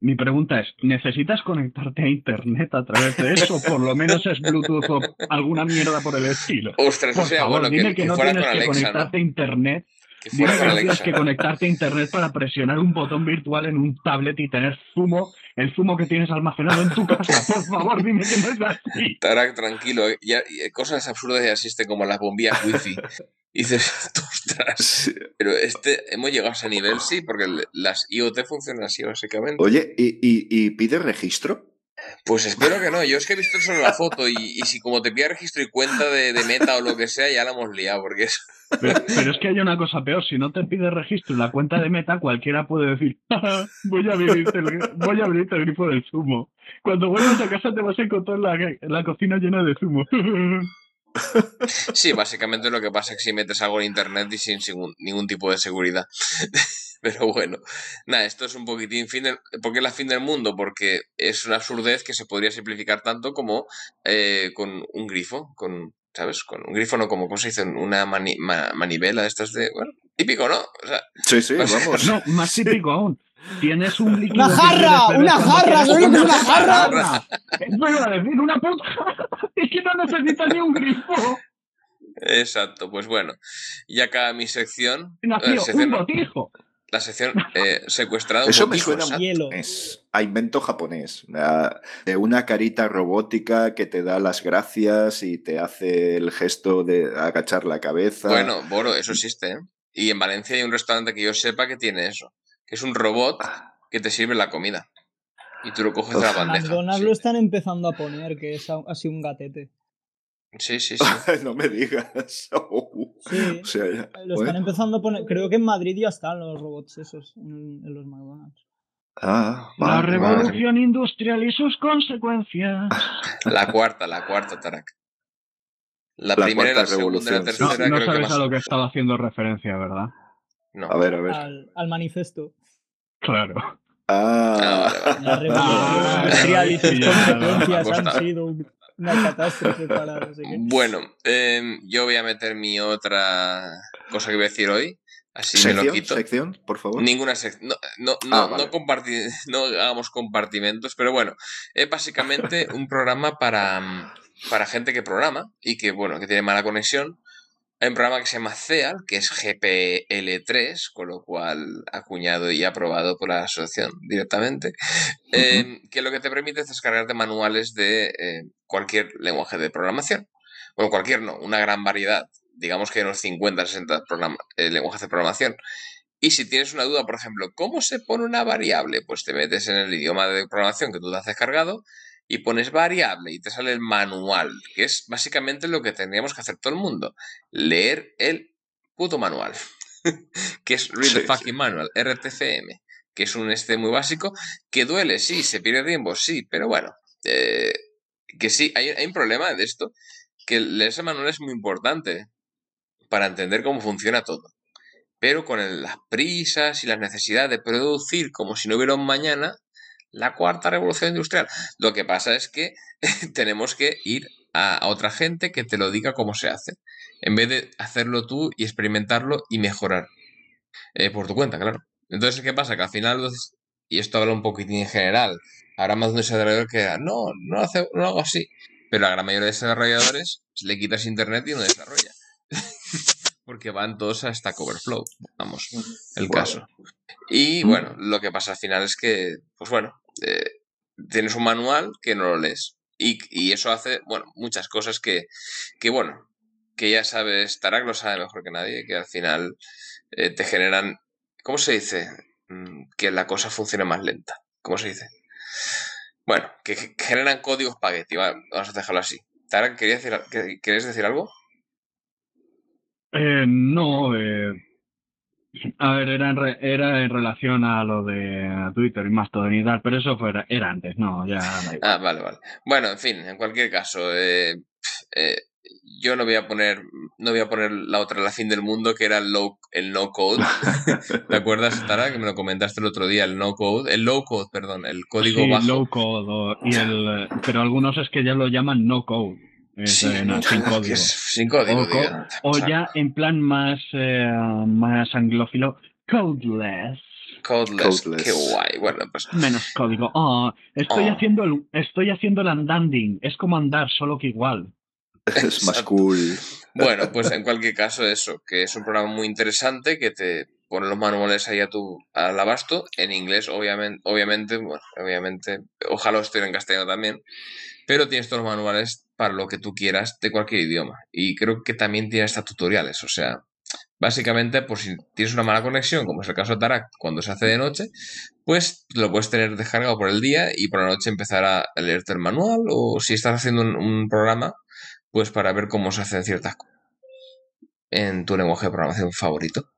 Speaker 4: mi pregunta es, ¿necesitas conectarte a internet a través de eso? Por lo menos es Bluetooth o alguna mierda por el estilo.
Speaker 3: Ostras,
Speaker 4: por
Speaker 3: o sea,
Speaker 4: favor,
Speaker 3: bueno,
Speaker 4: dime
Speaker 3: que,
Speaker 4: no
Speaker 3: fuera
Speaker 4: tienes
Speaker 3: con
Speaker 4: que
Speaker 3: Alexa,
Speaker 4: conectarte
Speaker 3: ¿no?
Speaker 4: a internet.
Speaker 3: Que
Speaker 4: Dime que tienes que conectarte a internet para presionar un botón virtual en un tablet y tener zumo, el zumo que tienes almacenado en tu casa. Por favor, dime que no es así.
Speaker 3: Tarak, tranquilo, eh, ya, ya, cosas absurdas ya existen como las bombillas wifi. Y dices, ostras, pero este, hemos llegado a ese nivel, sí, porque las IoT funcionan así, básicamente.
Speaker 5: Oye, ¿y, y, y pide registro?
Speaker 3: Pues espero que no. Yo es que he visto solo la foto y, y si como te pide registro y cuenta de, de, meta o lo que sea, ya la hemos liado, porque es...
Speaker 4: Pero, pero, es que hay una cosa peor. Si no te pide registro en la cuenta de meta, cualquiera puede decir, voy a abrirte el, voy a abrirte el grifo del zumo. Cuando vuelvas a casa te vas a encontrar la, la cocina llena de zumo.
Speaker 3: Sí, básicamente lo que pasa es que si metes algo en internet y sin, sin ningún tipo de seguridad. Pero bueno, nada, esto es un poquitín fin del... ¿Por qué la fin del mundo? Porque es una absurdez que se podría simplificar tanto como eh, con un grifo, con, ¿sabes? Con un grifo, no como, ¿cómo se dice? Una mani ma manivela de estas de... Bueno, típico, ¿no? O sea,
Speaker 5: sí, sí, vamos.
Speaker 4: No, más típico aún. Tienes un líquido.
Speaker 6: ¡Una jarra! ¡Una jarra! ¡Soy una jarra!
Speaker 4: Eso iba a decir, una puta jarra. Es que no necesitas ni un grifo.
Speaker 3: Exacto, pues bueno. Y acá mi sección.
Speaker 4: Nació,
Speaker 3: eh, sección
Speaker 4: un botijo.
Speaker 3: La sección eh, secuestrado.
Speaker 5: Eso
Speaker 3: botijo,
Speaker 5: me suena
Speaker 6: hielo.
Speaker 5: japonés, a invento japonés. De una carita robótica que te da las gracias y te hace el gesto de agachar la cabeza.
Speaker 3: Bueno, Boro, eso existe, ¿eh? Y en Valencia hay un restaurante que yo sepa que tiene eso. Que es un robot que te sirve la comida. Y tú lo coges de la bandeja.
Speaker 6: McDonald's
Speaker 3: sí.
Speaker 6: lo están empezando a poner, que es así un gatete.
Speaker 3: Sí, sí, sí.
Speaker 5: no me digas. Oh.
Speaker 6: Sí.
Speaker 5: O sea, ya-
Speaker 6: Lo están
Speaker 5: bueno.
Speaker 6: empezando a poner. Creo que en Madrid ya están los robots esos en, en los McDonald's.
Speaker 5: Ah,
Speaker 4: La revolución industrial y sus consecuencias.
Speaker 3: La cuarta, la cuarta, Tarak. La,
Speaker 5: La
Speaker 3: primera, la segunda y la
Speaker 5: revolución, sí.
Speaker 4: No,
Speaker 3: tercera
Speaker 4: no
Speaker 3: creo que
Speaker 4: sabes
Speaker 3: más.
Speaker 4: a lo que estaba haciendo referencia, ¿verdad?
Speaker 3: No.
Speaker 5: A ver, a ver.
Speaker 6: Al, al manifiesto.
Speaker 4: Claro.
Speaker 3: Ah.
Speaker 6: La revolución
Speaker 4: Ah,
Speaker 6: y sus consecuencias han sido un- una catástrofe para no sé qué.
Speaker 3: Bueno, em, yo voy a meter mi otra cosa que voy a decir hoy. Así me lo
Speaker 5: sección,
Speaker 3: quito.
Speaker 5: sección, por favor.
Speaker 3: Ninguna sección. No, no, no,
Speaker 5: Ah, vale.
Speaker 3: no, comparti- no hagamos compartimentos, pero bueno, es básicamente un programa para, para gente que programa y que, bueno, que tiene mala conexión. Hay un programa que se llama CEAL, que es GPL3, con lo cual acuñado y aprobado por la asociación directamente, eh, que lo que te permite es descargarte manuales de eh, cualquier lenguaje de programación. Bueno, cualquier no, una gran variedad. Digamos que unos 50, 60 programa- eh, lenguajes de programación. Y si tienes una duda, por ejemplo, ¿cómo se pone una variable? Pues te metes en el idioma de programación que tú te has descargado y pones variable y te sale el manual, que es básicamente lo que tendríamos que hacer todo el mundo, leer el puto manual, que es Read the
Speaker 5: Sí,
Speaker 3: Fucking Manual, RTFM, que es un este muy básico, que duele, sí, se pierde tiempo, sí, pero bueno, eh, que sí, hay, hay un problema de esto, que leer ese manual es muy importante para entender cómo funciona todo. Pero con el- las prisas y la necesidad de producir como si no hubiera un mañana, la cuarta revolución industrial. Lo que pasa es que tenemos que ir a, a otra gente que te lo diga cómo se hace, en vez de hacerlo tú y experimentarlo y mejorar. Eh, por tu cuenta, claro. Entonces, ¿qué pasa? Que al final, y esto habla un poquitín en general, habrá más de un desarrollador que diga, no, no, hace, no lo hago así. Pero la gran mayoría de desarrolladores le quitas internet y no desarrolla. Porque van todos a Stack Overflow, vamos, el caso. Y bueno, lo que pasa al final es que, pues bueno, eh, tienes un manual que no lo lees. Y, y eso hace, bueno, muchas cosas que, que, bueno, que ya sabes, Tarak lo sabe mejor que nadie, que al final eh, te generan, ¿cómo se dice? Mm, Que la cosa funcione más lenta. ¿Cómo se dice? Bueno, que, generan código espagueti, va, vamos a dejarlo así. Tarak, ¿querías decir, ¿querías decir algo?
Speaker 4: Eh, no, eh, a ver, era en, re- era en relación a lo de Twitter y Mastodon y tal, pero eso fuera, era antes, no, ya.
Speaker 3: Ah, vale, vale. Bueno, en fin, en cualquier caso, eh, eh, yo no voy a poner, no voy a poner la otra, la fin del mundo, que era el, low, el no code. ¿Te acuerdas, Tara, que me lo comentaste el otro día, el no code, el low code, perdón, el código
Speaker 4: Sí,
Speaker 3: bajo.
Speaker 4: low code, o- y el, pero algunos es que ya lo llaman no code,
Speaker 3: Sí,
Speaker 4: no,
Speaker 3: no,
Speaker 4: sin código.
Speaker 3: sin código,
Speaker 4: O, ya en plan más, eh, más anglófilo, codeless,
Speaker 3: Codeless,
Speaker 5: Codeless.
Speaker 3: qué guay. Bueno, pues
Speaker 4: menos código. Oh, estoy
Speaker 3: Oh.
Speaker 4: haciendo el, estoy haciendo el andanding, es como andar, solo que igual.
Speaker 5: es más cool.
Speaker 3: Bueno, pues en cualquier caso eso, que es un programa muy interesante que te pone los manuales ahí a tu al abasto, en inglés obviamente, obviamente, bueno, obviamente, ojalá estuviera en castellano también, pero tienes todos los manuales para lo que tú quieras de cualquier idioma. Y creo que también tiene hasta tutoriales, o sea, básicamente por si tienes una mala conexión, como es el caso de Tarak, cuando se hace de noche, pues lo puedes tener descargado por el día y por la noche empezar a leerte el manual o si estás haciendo un, un programa, pues para ver cómo se hacen ciertas cosas en tu lenguaje de programación favorito.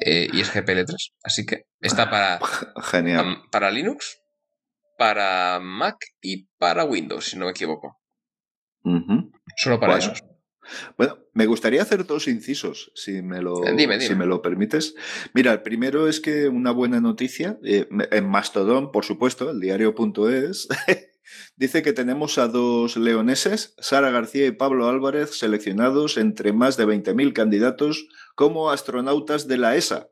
Speaker 3: Eh, y es GPL3. Así que está para,
Speaker 5: Genial.
Speaker 3: para Linux, para Mac y para Windows, si no me equivoco. Solo para
Speaker 5: Bueno.
Speaker 3: esos.
Speaker 5: Bueno, me gustaría hacer dos incisos, si me lo,
Speaker 3: Eh, dime,
Speaker 5: si me lo permites. Mira, el primero es que una buena noticia, eh, en Mastodon, por supuesto, el diario.es, dice que tenemos a dos leoneses, Sara García y Pablo Álvarez, seleccionados entre más de 20.000 candidatos como astronautas de la ESA.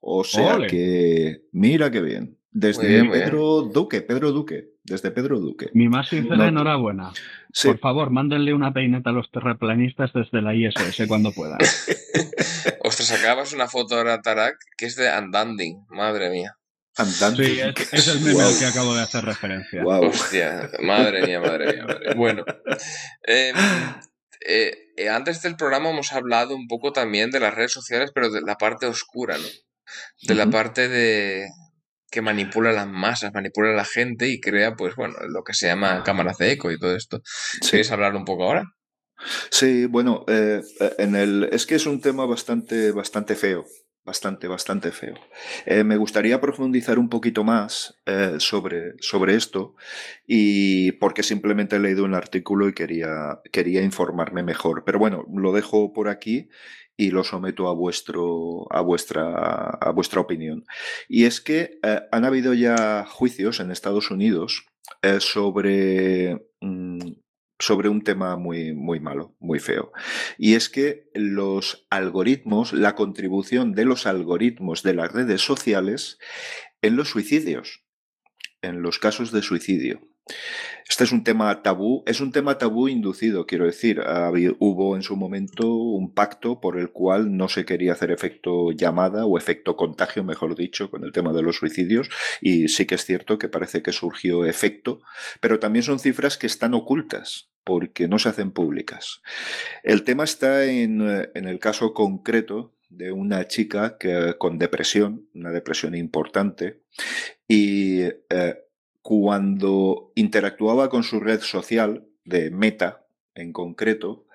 Speaker 5: O sea
Speaker 4: Ole.
Speaker 5: que, mira qué bien. Desde
Speaker 3: bien, muy bien.
Speaker 5: Pedro Duque, Pedro Duque, desde Pedro Duque.
Speaker 4: Mi más sincera
Speaker 5: No-
Speaker 4: enhorabuena.
Speaker 5: Sí,
Speaker 4: Por favor, mándenle una peineta a los terraplanistas desde la ISS cuando puedan.
Speaker 3: Ostras, acabas una foto ahora, Tarak, que es de Andanding. Madre mía.
Speaker 5: andante.
Speaker 4: Sí, es, es el meme al que acabo de hacer referencia.
Speaker 5: guau.
Speaker 3: Hostia, madre mía, madre mía, madre mía. Bueno, eh, eh, eh, antes del programa hemos hablado un poco también de las redes sociales, pero de la parte oscura, ¿no? De la parte de que manipula las masas, manipula a la gente y crea, pues bueno, lo que se llama cámaras de eco y todo esto.
Speaker 5: Sí.
Speaker 3: ¿Quieres hablar un poco ahora?
Speaker 5: Sí, bueno, eh, en el, es que es un tema bastante, bastante feo, bastante, bastante feo. Eh, me gustaría profundizar un poquito más eh, sobre, sobre esto y porque simplemente he leído un artículo y quería, quería informarme mejor. Pero bueno, lo dejo por aquí y lo someto a, vuestro, a, vuestra, a vuestra opinión. Y es que han habido ya juicios en Estados Unidos sobre mm, sobre un tema muy, muy malo, muy feo. Y es que los algoritmos, la contribución de los algoritmos de las redes sociales en los suicidios, en los casos de suicidio. Este es un tema tabú, es un tema tabú inducido, quiero decir. hubo en su momento un pacto por el cual no se quería hacer efecto llamada o efecto contagio, mejor dicho, con el tema de los suicidios. Y sí que es cierto que parece que surgió efecto, pero también son cifras que están ocultas porque no se hacen públicas. El tema está en, eh, el caso concreto de una chica que, con depresión, una depresión importante, y eh, cuando interactuaba con su red social de Meta en concreto,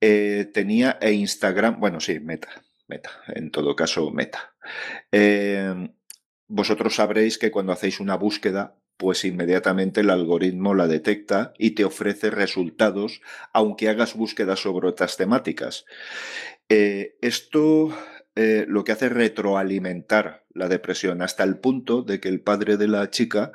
Speaker 5: eh, tenía e Instagram, bueno, sí, Meta, Meta, en todo caso Meta. Eh, vosotros sabréis que cuando hacéis una búsqueda, pues inmediatamente el algoritmo la detecta y te ofrece resultados, aunque hagas búsquedas sobre otras temáticas. Eh, esto eh, lo que hace es retroalimentar la depresión hasta el punto de que el padre de la chica,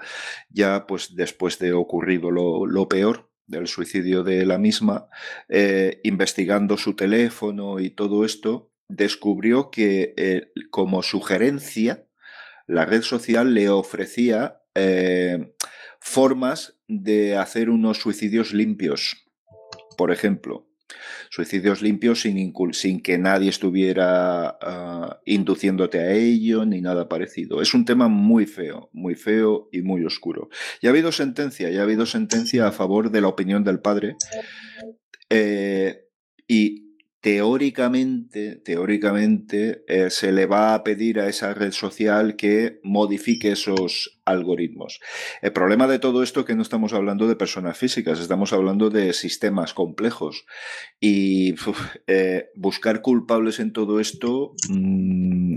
Speaker 5: ya pues después de ocurrido lo, peor, del suicidio de la misma, eh, investigando su teléfono y todo esto, descubrió que eh, como sugerencia, la red social le ofrecía formas de hacer unos suicidios limpios. Por ejemplo, Suicidios limpios sin, que nadie estuviera ah, induciéndote a ello ni nada parecido. Es un tema muy feo, muy feo y muy oscuro. Ya ha habido sentencia, ya ha habido sentencia a favor de la opinión del padre. Eh, y teóricamente, teóricamente eh, se le va a pedir a esa red social que modifique esos algoritmos. El problema de todo esto es que no estamos hablando de personas físicas, estamos hablando de sistemas complejos. Y eh, buscar culpables en todo esto, mm,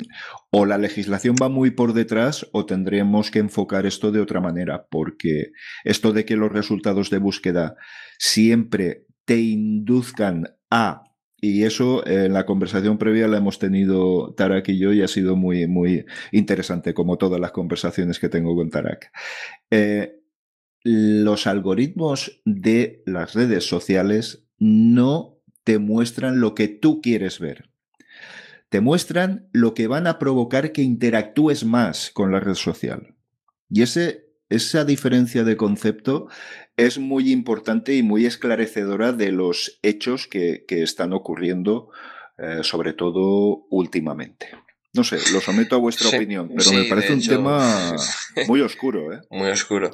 Speaker 5: o la legislación va muy por detrás o tendremos que enfocar esto de otra manera, porque esto de que los resultados de búsqueda siempre te induzcan a y eso en la conversación previa la hemos tenido Tarak y yo y ha sido muy, muy interesante, como todas las conversaciones que tengo con Tarak. Eh, los algoritmos de las redes sociales no te muestran lo que tú quieres ver. Te muestran lo que van a provocar que interactúes más con la red social. Y ese esa diferencia de concepto es muy importante y muy esclarecedora de los hechos que, están ocurriendo, eh, sobre todo últimamente. No sé, lo someto a vuestra opinión, pero me parece un tema muy oscuro. ¿eh?
Speaker 3: Muy oscuro.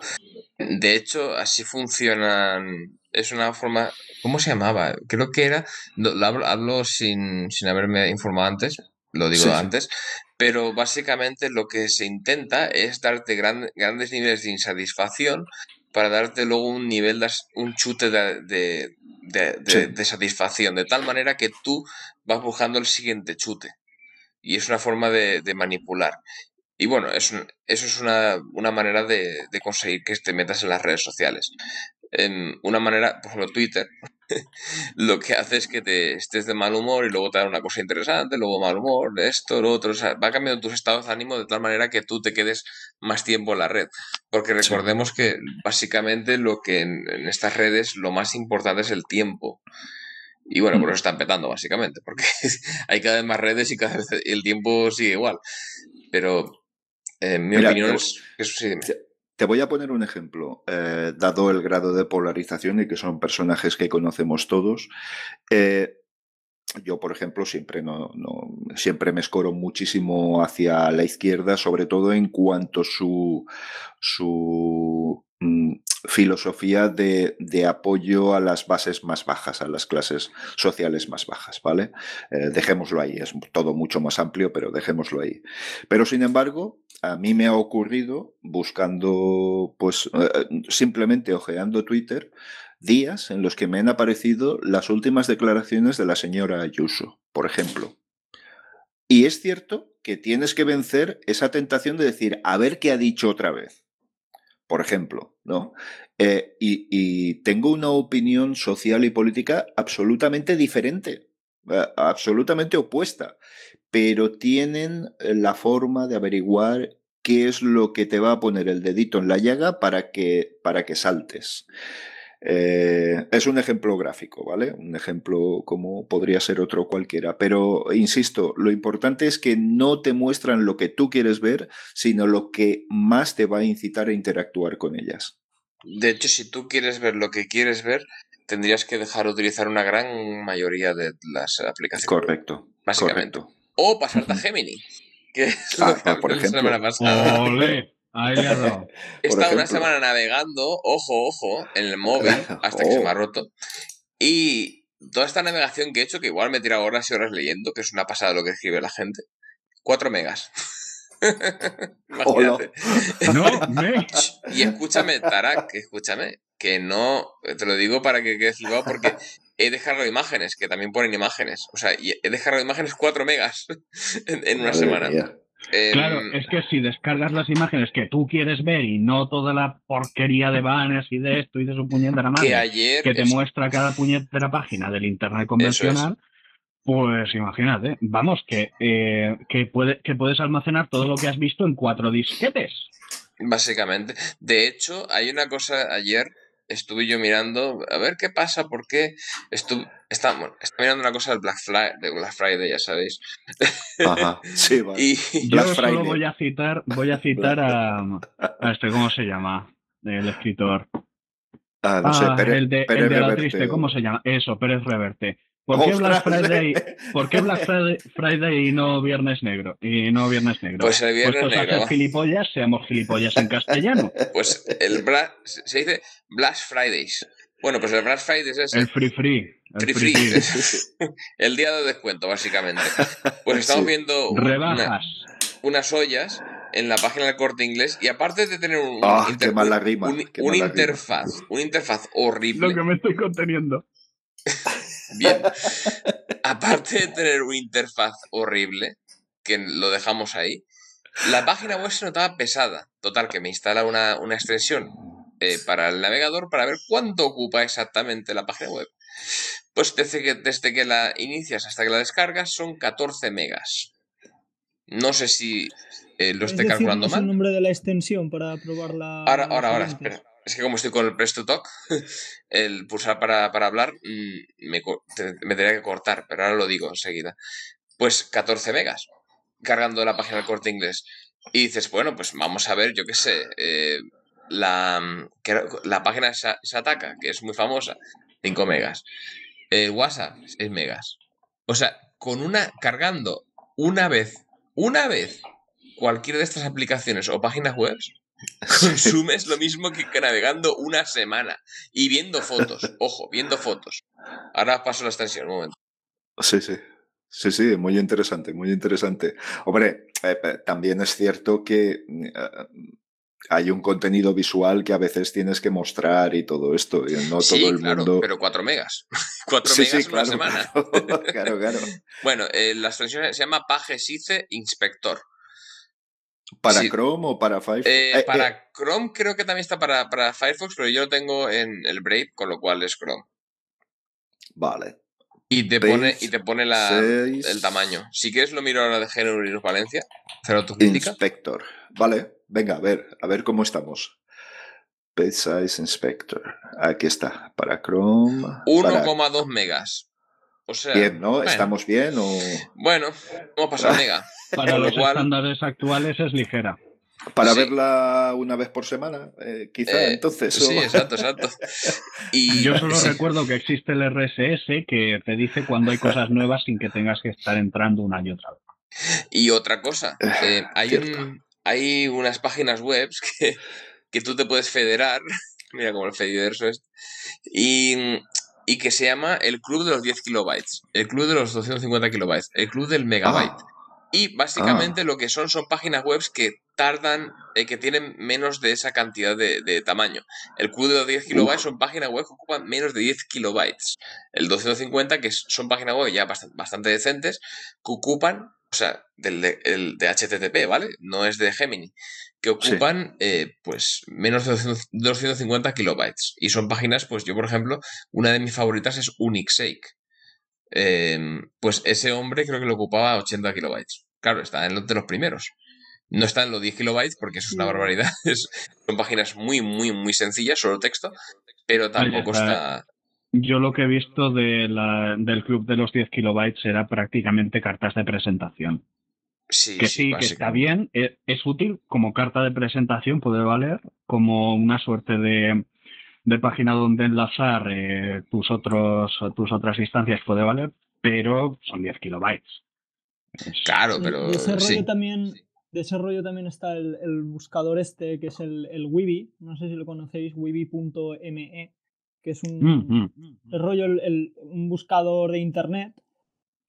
Speaker 3: De hecho, así funcionan. Es una forma. ¿Cómo se llamaba? Creo que era. Lo hablo, sin, sin haberme informado antes, lo digo antes, pero básicamente lo que se intenta es darte grandes niveles de insatisfacción para darte luego un nivel, de, un chute de, de, satisfacción, de tal manera que tú vas buscando el siguiente chute. Y es una forma de, manipular. Y bueno, es eso es una, una manera de, conseguir que te metas en las redes sociales. En una manera, por ejemplo, Twitter, lo que hace es que te estés de mal humor y luego te da una cosa interesante, luego mal humor, esto, lo otro. O sea, va cambiando tus estados de ánimo de tal manera que tú te quedes más tiempo en la red. Porque recordemos que básicamente lo que en, estas redes lo más importante es el tiempo. Y bueno, por eso están petando, básicamente, porque hay cada vez más redes y cada vez el tiempo sigue igual. Pero en mi opinión es que eso sí.
Speaker 5: Te voy a poner un ejemplo, eh, dado el grado de polarización y que son personajes que conocemos todos. Eh, yo, por ejemplo, siempre, no, siempre me escoro muchísimo hacia la izquierda, sobre todo en cuanto su, su mm, filosofía de, apoyo a las bases más bajas, a las clases sociales más bajas, ¿vale? Eh, dejémoslo ahí, es todo mucho más amplio, pero dejémoslo ahí. Pero sin embargo, a mí me ha ocurrido buscando, pues eh, simplemente ojeando Twitter, días en los que me han aparecido las últimas declaraciones de la señora Ayuso, por ejemplo. Y es cierto que tienes que vencer esa tentación de decir, a ver qué ha dicho otra vez por ejemplo, ¿no? Eh, y, tengo una opinión social y política absolutamente diferente, eh, absolutamente opuesta, pero tienen eh, la forma de averiguar qué es lo que te va a poner el dedito en la llaga para que, para que saltes. Eh, es un ejemplo gráfico, ¿vale? Un ejemplo como podría ser otro cualquiera. Pero, insisto, lo importante es que no te muestran lo que tú quieres ver, sino lo que más te va a incitar a interactuar con ellas.
Speaker 3: De hecho, si tú quieres ver lo que quieres ver, tendrías que dejar de utilizar una gran mayoría de las aplicaciones.
Speaker 5: Correcto.
Speaker 3: Básicamente. O pasarte a Gemini, que es
Speaker 5: ah, lo por ejemplo.
Speaker 3: la semana pasada.
Speaker 4: Ahí
Speaker 3: He estado una semana navegando, ojo, ojo, en el móvil, hasta que se me ha oh. roto. Y toda esta navegación que he hecho, que igual me he tirado horas y horas leyendo, que es una pasada lo que escribe la gente. 4 megas.
Speaker 5: Imagínate.
Speaker 4: No,
Speaker 3: y escúchame, Tarak, escúchame, que no, te lo digo para que quedes flipado porque he dejado imágenes, que también ponen imágenes. O sea, he dejado imágenes 4 megas en, una semana.
Speaker 4: Claro, es que si descargas las imágenes que tú quieres ver y no toda la porquería de banners y de esto y de su puñetera madre
Speaker 3: que, ayer
Speaker 4: que te muestra cada puñetera página del internet convencional, pues imagínate, vamos, que, eh, que, puede, que puedes almacenar todo lo que has visto en cuatro disquetes.
Speaker 3: Básicamente. De hecho, hay una cosa ayer estuve yo mirando a ver qué pasa, por qué estuve, está, mirando una cosa del Black, Friday, de Black Friday, ya sabéis.
Speaker 5: Ajá, sí, vale.
Speaker 4: Y yo solo voy a citar, voy a citar a, a este, ¿cómo se llama? El escritor.
Speaker 5: Ah, no sé, ah,
Speaker 4: el de, el de la triste, ¿cómo se llama? Eso, Pérez Reverte. ¿Por qué, Black Friday, ¿Por qué Black Friday, y no Viernes Negro? Y no Viernes Negro.
Speaker 3: Pues el Viernes
Speaker 4: pues
Speaker 3: Negro.
Speaker 4: gilipollas, seamos gilipollas en castellano.
Speaker 3: Pues el Black, se dice Black Fridays. Bueno, pues el Black Fridays es
Speaker 4: el free free.
Speaker 3: El free, free. el día de descuento, básicamente. Pues estamos viendo
Speaker 4: rebajas.
Speaker 3: unas ollas en la página del corte inglés y aparte de tener un,
Speaker 5: oh, qué mala rima,
Speaker 3: un, interfaz, un interfaz horrible.
Speaker 4: Lo que me estoy conteniendo.
Speaker 3: Bien. Aparte de tener una interfaz horrible, que lo dejamos ahí, la página web se notaba pesada. Total, que me instala una, extensión eh, para el navegador para ver cuánto ocupa exactamente la página web. Pues desde que, desde que la inicias hasta que la descargas son 14 megas. No sé si eh, lo esté calculando mal.
Speaker 6: el nombre de la extensión para probarla?
Speaker 3: Ahora, ahora, ahora, espera es que como estoy con el Presto Talk, el pulsar para, hablar mm, me, tendría que cortar, pero ahora lo digo enseguida. Pues 14 megas cargando la página del corte inglés. Y dices, bueno, pues vamos a ver, yo qué sé, eh, la, la página se, ataca, que es muy famosa, 5 megas. El WhatsApp, 6 megas. O sea, con una, cargando una vez, una vez, cualquiera de estas aplicaciones o páginas web, consumes lo mismo que navegando una semana y viendo fotos. Ojo, viendo fotos. Ahora paso la extensión, un momento.
Speaker 5: Sí, sí. Sí, sí, muy interesante, muy interesante. Hombre, eh, eh, también es cierto que eh, hay un contenido visual que a veces tienes que mostrar y todo esto. Y no todo el mundo.
Speaker 3: Pero 4 megas. 4 megas en una semana.
Speaker 5: Claro, claro.
Speaker 3: bueno, la extensión se llama Pagesice Inspector.
Speaker 5: ¿Para Chrome o para Firefox?
Speaker 3: Eh, eh, para eh. Chrome creo que también está para, para, Firefox, pero yo lo tengo en el Brave, con lo cual es Chrome.
Speaker 5: Vale.
Speaker 3: Y te pone, y te pone la, el tamaño. Si quieres lo miro ahora de Género y Valencia. Autocrítica.
Speaker 5: Inspector. Vale, venga, a ver, a ver cómo estamos. Page Size Inspector. Aquí está. Para Chrome.
Speaker 3: 1,2 megas. O sea.
Speaker 5: Bien, ¿no? ¿Estamos bien o.?
Speaker 3: Bueno, vamos a pasar mega.
Speaker 4: Para los estándares actuales es ligera.
Speaker 5: Para verla una vez por semana, eh, quizá eh, entonces.
Speaker 3: Sí, exacto, exacto.
Speaker 4: Y... Yo solo recuerdo que existe el RSS que te dice cuando hay cosas nuevas sin que tengas que estar entrando una y otra vez.
Speaker 3: Y otra cosa, eh, hay, hay unas páginas web que, que tú te puedes federar Mira como el Fediverso es. Y, y que se llama el Club de los 10 kilobytes, el Club de los 250 kilobytes, el Club del Megabyte.
Speaker 5: Ah.
Speaker 3: Y básicamente
Speaker 5: Ah.
Speaker 3: lo que son son páginas web que tardan, eh, que tienen menos de esa cantidad de, de tamaño. El club de los 10 kilobytes son páginas web que ocupan menos de 10 kilobytes. El 250, que son páginas web ya bastante, bastante decentes, que ocupan, o sea, del, de, el de HTTP, ¿vale? No es de Gemini, que ocupan eh, pues menos de 200 250 kilobytes. Y son páginas, pues yo por ejemplo, una de mis favoritas es Unixake. Eh, pues ese hombre creo que le ocupaba 80 kilobytes. Claro, está en los de los primeros. No está en los 10 kilobytes porque eso es una
Speaker 6: Sí.
Speaker 3: barbaridad. Es- son páginas muy, muy, muy sencillas, solo texto, pero tampoco
Speaker 4: está-
Speaker 3: está...
Speaker 4: Yo lo que he visto de la- del club de los 10 kilobytes era prácticamente cartas de presentación.
Speaker 3: Sí,
Speaker 4: que sí, que está bien, e- es, útil como carta de presentación, puede valer como una suerte de, de página donde enlazar eh, tus, otros, tus otras instancias, puede valer, pero son 10 kilobytes. Es-
Speaker 3: Claro, pero
Speaker 6: de ese rollo
Speaker 3: sí.
Speaker 6: también de ese rollo también está el, el buscador este que es el, el Wibi no sé si lo conocéis wibi.me que es un
Speaker 4: Mm, mm.
Speaker 6: el rollo el- el- un buscador de internet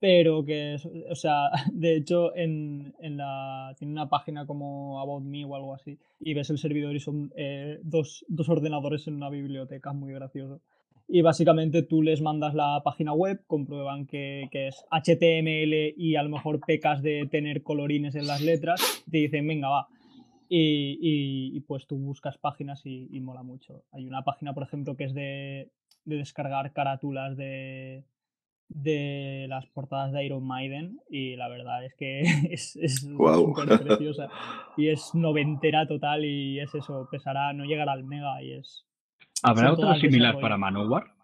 Speaker 6: pero que o sea de hecho en, en la tiene una página como About Me o algo así y ves el servidor y son eh, dos, dos ordenadores en una biblioteca muy gracioso y básicamente tú les mandas la página web, comprueban que, que es HTML y a lo mejor pecas de tener colorines en las letras, te dicen, venga, va. Y, y- y, pues tú buscas páginas y, y mola mucho. Hay una página, por ejemplo, que es de, de descargar carátulas de, de las portadas de Iron Maiden y la verdad es que es, es súper preciosa. Y es noventera total y es eso, pesará, no llegará al mega y es...
Speaker 4: ¿Habrá otro similar para Manowar?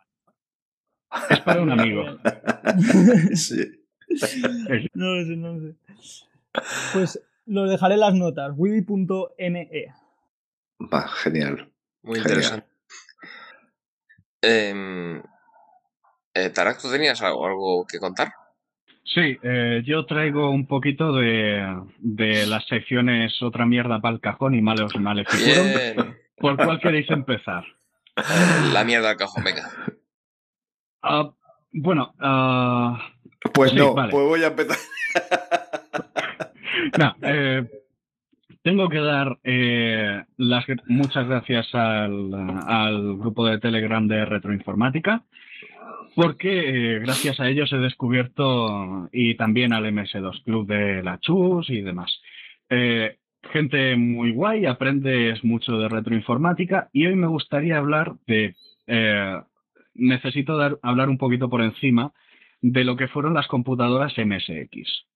Speaker 4: Es para un amigo.
Speaker 5: Sí.
Speaker 6: No lo sé, no lo sé. Pues lo dejaré en las notas, wibi.me.
Speaker 5: Va, genial.
Speaker 3: Muy
Speaker 5: Genial.
Speaker 3: interesante. Em, eh, Tarak, ¿tú tenías algo, algo que contar?
Speaker 4: Sí, eh, yo traigo un poquito de, de las secciones Otra mierda para el cajón y Malos Maleficurum.
Speaker 3: Bien.
Speaker 4: ¿Por cuál queréis empezar?
Speaker 3: Eh, La mierda al cajón, venga.
Speaker 4: Ah, bueno, ah,
Speaker 5: Pues
Speaker 4: Sí,
Speaker 5: no,
Speaker 4: vale.
Speaker 5: pues voy a empezar.
Speaker 4: no, eh, tengo que dar eh, las muchas gracias al, al grupo de Telegram de Retroinformática, porque eh, gracias a ellos he descubierto, y también al MS2 Club de la Chus y demás. Eh, gente muy guay, aprendes mucho de retroinformática y hoy me gustaría hablar de... eh, necesito dar, hablar un poquito por encima de lo que fueron las computadoras MSX.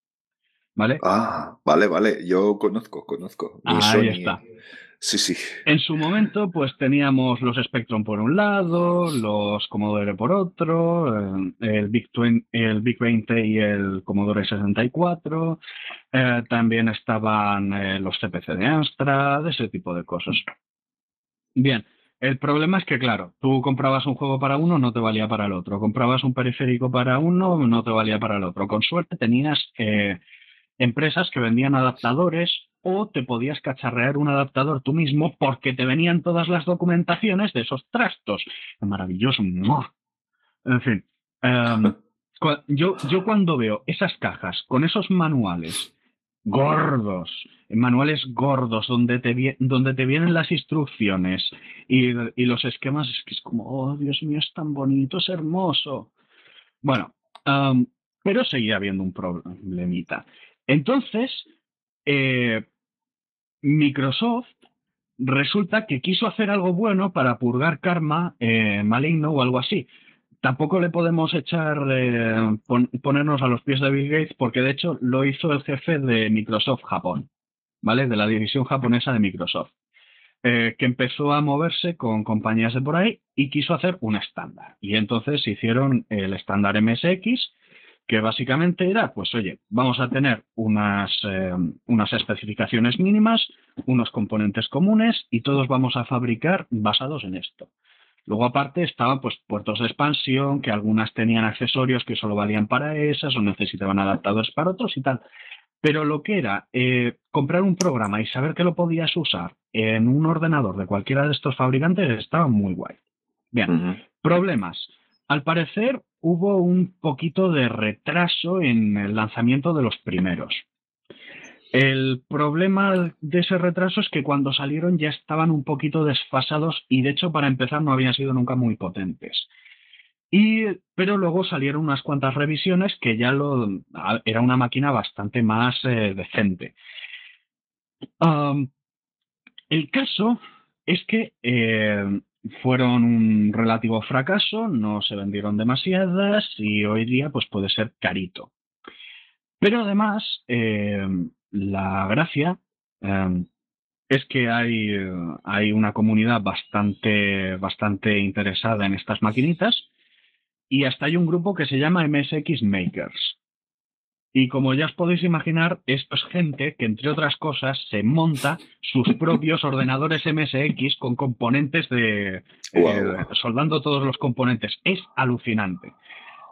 Speaker 4: ¿Vale?
Speaker 5: Ah, vale, vale. Yo conozco, conozco. Y
Speaker 4: Ahí está.
Speaker 5: Sí, sí.
Speaker 4: En su momento, pues teníamos los Spectrum por un lado, los Commodore por otro, eh, el Big, 20 el Big 20 y el Commodore 64. eh, también estaban eh, los CPC de Amstrad, ese tipo de cosas. Bien, el problema es que, claro, tú comprabas un juego para uno, no te valía para el otro. Comprabas un periférico para uno, no te valía para el otro. Con suerte tenías empresas que vendían adaptadores o te podías cacharrear un adaptador tú mismo porque te venían todas las documentaciones de esos trastos. Maravilloso. En fin. em, yo, yo cuando veo esas cajas con esos manuales gordos, manuales gordos donde te, donde te vienen las instrucciones y, y los esquemas, es que es como, oh, Dios mío, es tan bonito, es hermoso. Bueno, am, pero seguía habiendo un problemita. Entonces, eh, Microsoft resulta que quiso hacer algo bueno para purgar karma eh, maligno o algo así. Tampoco le podemos echar, eh, pon- ponernos a los pies de Bill Gates, porque de hecho lo hizo el jefe de Microsoft Japón, ¿vale? De la división japonesa de Microsoft, que empezó a moverse con compañías de por ahí y quiso hacer un estándar. Y entonces hicieron el estándar MSX, que básicamente era, pues oye, vamos a tener unas, eh, unas especificaciones mínimas, unos componentes comunes y todos vamos a fabricar basados en esto. Luego aparte estaban pues puertos de expansión, que algunas tenían accesorios que solo valían para esas o necesitaban adaptadores para otros y tal. Pero lo que era eh, comprar un programa y saber que lo podías usar en un ordenador de cualquiera de estos fabricantes estaba muy guay. Bien, problemas. Al parecer hubo un poquito de retraso en el lanzamiento de los primeros. El problema de ese retraso es que cuando salieron ya estaban un poquito desfasados y de hecho para empezar no habían sido nunca muy potentes. Y, pero luego salieron unas cuantas revisiones que ya lo, era una máquina bastante más eh, decente. El caso es que eh, fueron un relativo fracaso, no se vendieron demasiadas y hoy día pues puede ser carito. Pero además, eh, la gracia eh, es que hay, hay una comunidad bastante, bastante interesada en estas maquinitas y hasta hay un grupo que se llama MSX Makers. Y como ya os podéis imaginar, esto es gente que, entre otras cosas, se monta sus propios ordenadores MSX con componentes de... Eh, soldando todos los componentes. Es alucinante.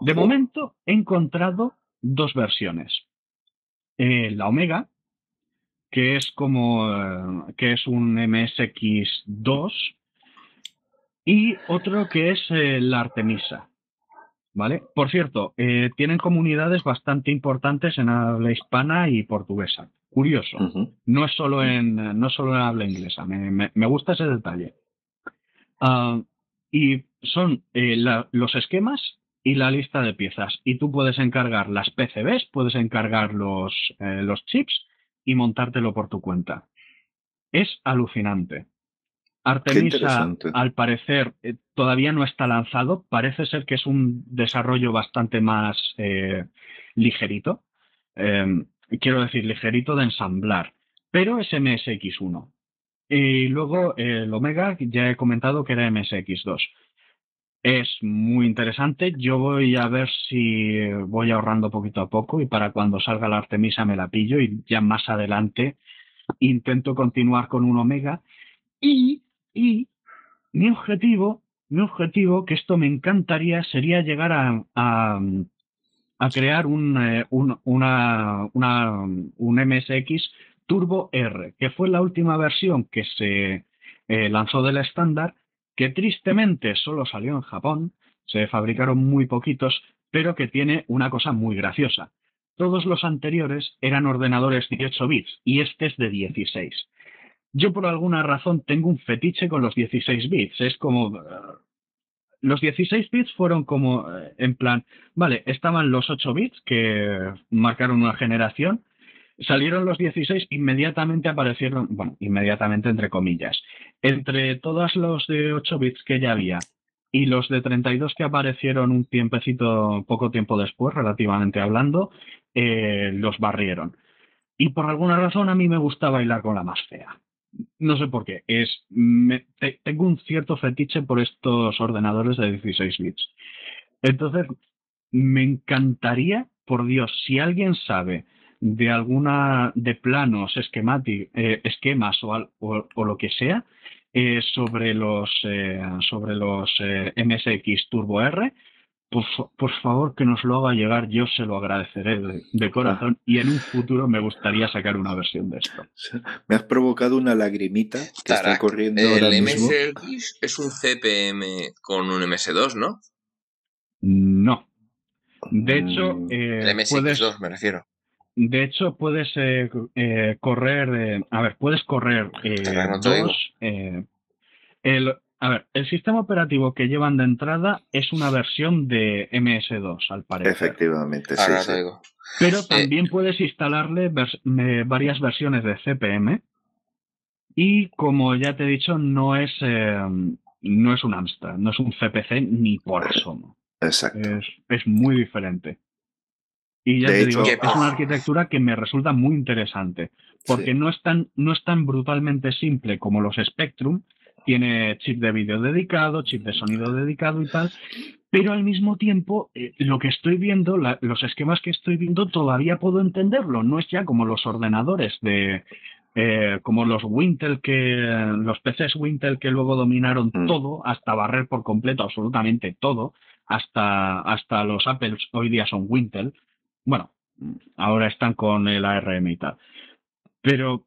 Speaker 4: De momento he encontrado dos versiones. Eh, la Omega, que es como eh, que es un MSX2, y otro que es la Artemisa. ¿Vale? Por cierto, eh, tienen comunidades bastante importantes en habla hispana y portuguesa. Curioso. No es solo en, no solo en habla inglesa. Me, me- me gusta ese detalle. Ah, y son eh, la- los esquemas y la lista de piezas. Y tú puedes encargar las PCBs, puedes encargar los, eh, los chips y montártelo por tu cuenta. Es alucinante. Artemisa, al parecer, eh, todavía no está lanzado. Parece ser que es un desarrollo bastante más eh, ligerito. Eh, quiero decir, ligerito de ensamblar. Pero es MSX1. Y luego el Omega, ya he comentado que era MSX2. Es muy interesante. Yo voy a ver si voy ahorrando poquito a poco y para cuando salga la Artemisa me la pillo y ya más adelante intento continuar con un Omega. Y, y mi objetivo, mi objetivo, que esto me encantaría, sería llegar a, a, crear un, eh, un, una, un MSX Turbo R, que fue la última versión que se eh, lanzó del estándar, que tristemente solo salió en Japón, se fabricaron muy poquitos, pero que tiene una cosa muy graciosa. Todos los anteriores eran ordenadores 18 bits y este es de 16. Yo por alguna razón tengo un fetiche con los 16 bits. Es como... eh, los 16 bits fueron como eh, en plan, vale, estaban los 8 bits que marcaron una generación, salieron los 16, inmediatamente aparecieron, bueno, inmediatamente entre comillas, entre todos los de 8 bits que ya había y los de 32 que aparecieron un tiempecito, poco tiempo después, relativamente hablando, eh, los barrieron. Y por alguna razón a mí me gusta bailar con la más fea. No sé por qué. Es, me- te- tengo un cierto fetiche por estos ordenadores de 16 bits. Entonces, me encantaría, por Dios, si alguien sabe de alguna de planos, eh, esquemas o lo que sea eh, sobre los eh, sobre los eh, MSX Turbo R, por, fa- por favor que nos lo haga llegar, yo se lo agradeceré de, de corazón y en un futuro me gustaría sacar una versión de esto.
Speaker 5: Me has provocado una lagrimita que está corriendo
Speaker 3: el
Speaker 5: ahora mismo.
Speaker 3: MSX es un CPM con un MS2, ¿no?
Speaker 4: No. De hecho,
Speaker 5: Mm,
Speaker 4: eh,
Speaker 3: El
Speaker 4: puedes,
Speaker 3: MSX2 me refiero.
Speaker 4: de hecho, puedes eh, eh, correr, eh, a ver, puedes correr eh, dos. eh, el, a ver, el sistema operativo que llevan de entrada es una versión de MS2, al parecer.
Speaker 5: Efectivamente, sí,
Speaker 3: Ahora
Speaker 5: sí.
Speaker 3: digo.
Speaker 4: Pero también puedes instalarle vers- varias versiones de CPM. Y como ya te he dicho, no es, eh, no es un Amstrad, no es un CPC ni por asomo.
Speaker 5: Exacto.
Speaker 4: Es, es muy diferente. Y ya
Speaker 5: De
Speaker 4: te
Speaker 5: hecho-
Speaker 4: digo,
Speaker 3: Que-
Speaker 4: es una arquitectura que me resulta muy interesante. Porque
Speaker 5: Sí.
Speaker 4: no, es tan, no es tan brutalmente simple como los Spectrum. Tiene chip de vídeo dedicado, chip de sonido dedicado y tal. Pero al mismo tiempo, eh, lo que estoy viendo, la- los esquemas que estoy viendo, todavía puedo entenderlo. No es ya como los ordenadores de. eh, como los Wintel que. los PCs Wintel que luego dominaron
Speaker 5: Mm.
Speaker 4: todo, hasta barrer por completo absolutamente todo. Hasta, hasta los Apples hoy día son Wintel. Bueno, ahora están con el ARM y tal. Pero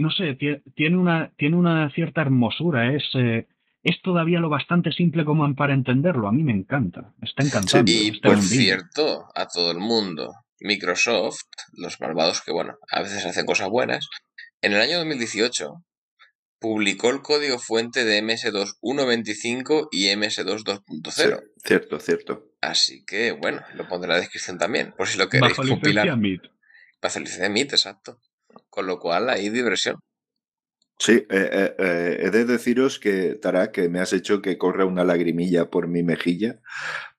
Speaker 4: no sé, tiene una, tiene una cierta hermosura, es, eh, es todavía lo bastante simple como para entenderlo. A mí me encanta, está encantando.
Speaker 3: y por cierto, a todo el mundo, Microsoft, los malvados que, bueno, a veces hacen cosas buenas, en el año 2018 publicó el código fuente de MS2 1.25 y MS2 2.0.
Speaker 5: cierto, cierto.
Speaker 3: Así que, bueno, lo pondré en la descripción también, por si lo queréis Bajo compilar. MIT. Bajo licencia MIT, exacto. Con lo cual, hay diversión.
Speaker 5: Sí, eh, eh, eh, he de deciros que, Tara, que me has hecho que corra una lagrimilla por mi mejilla,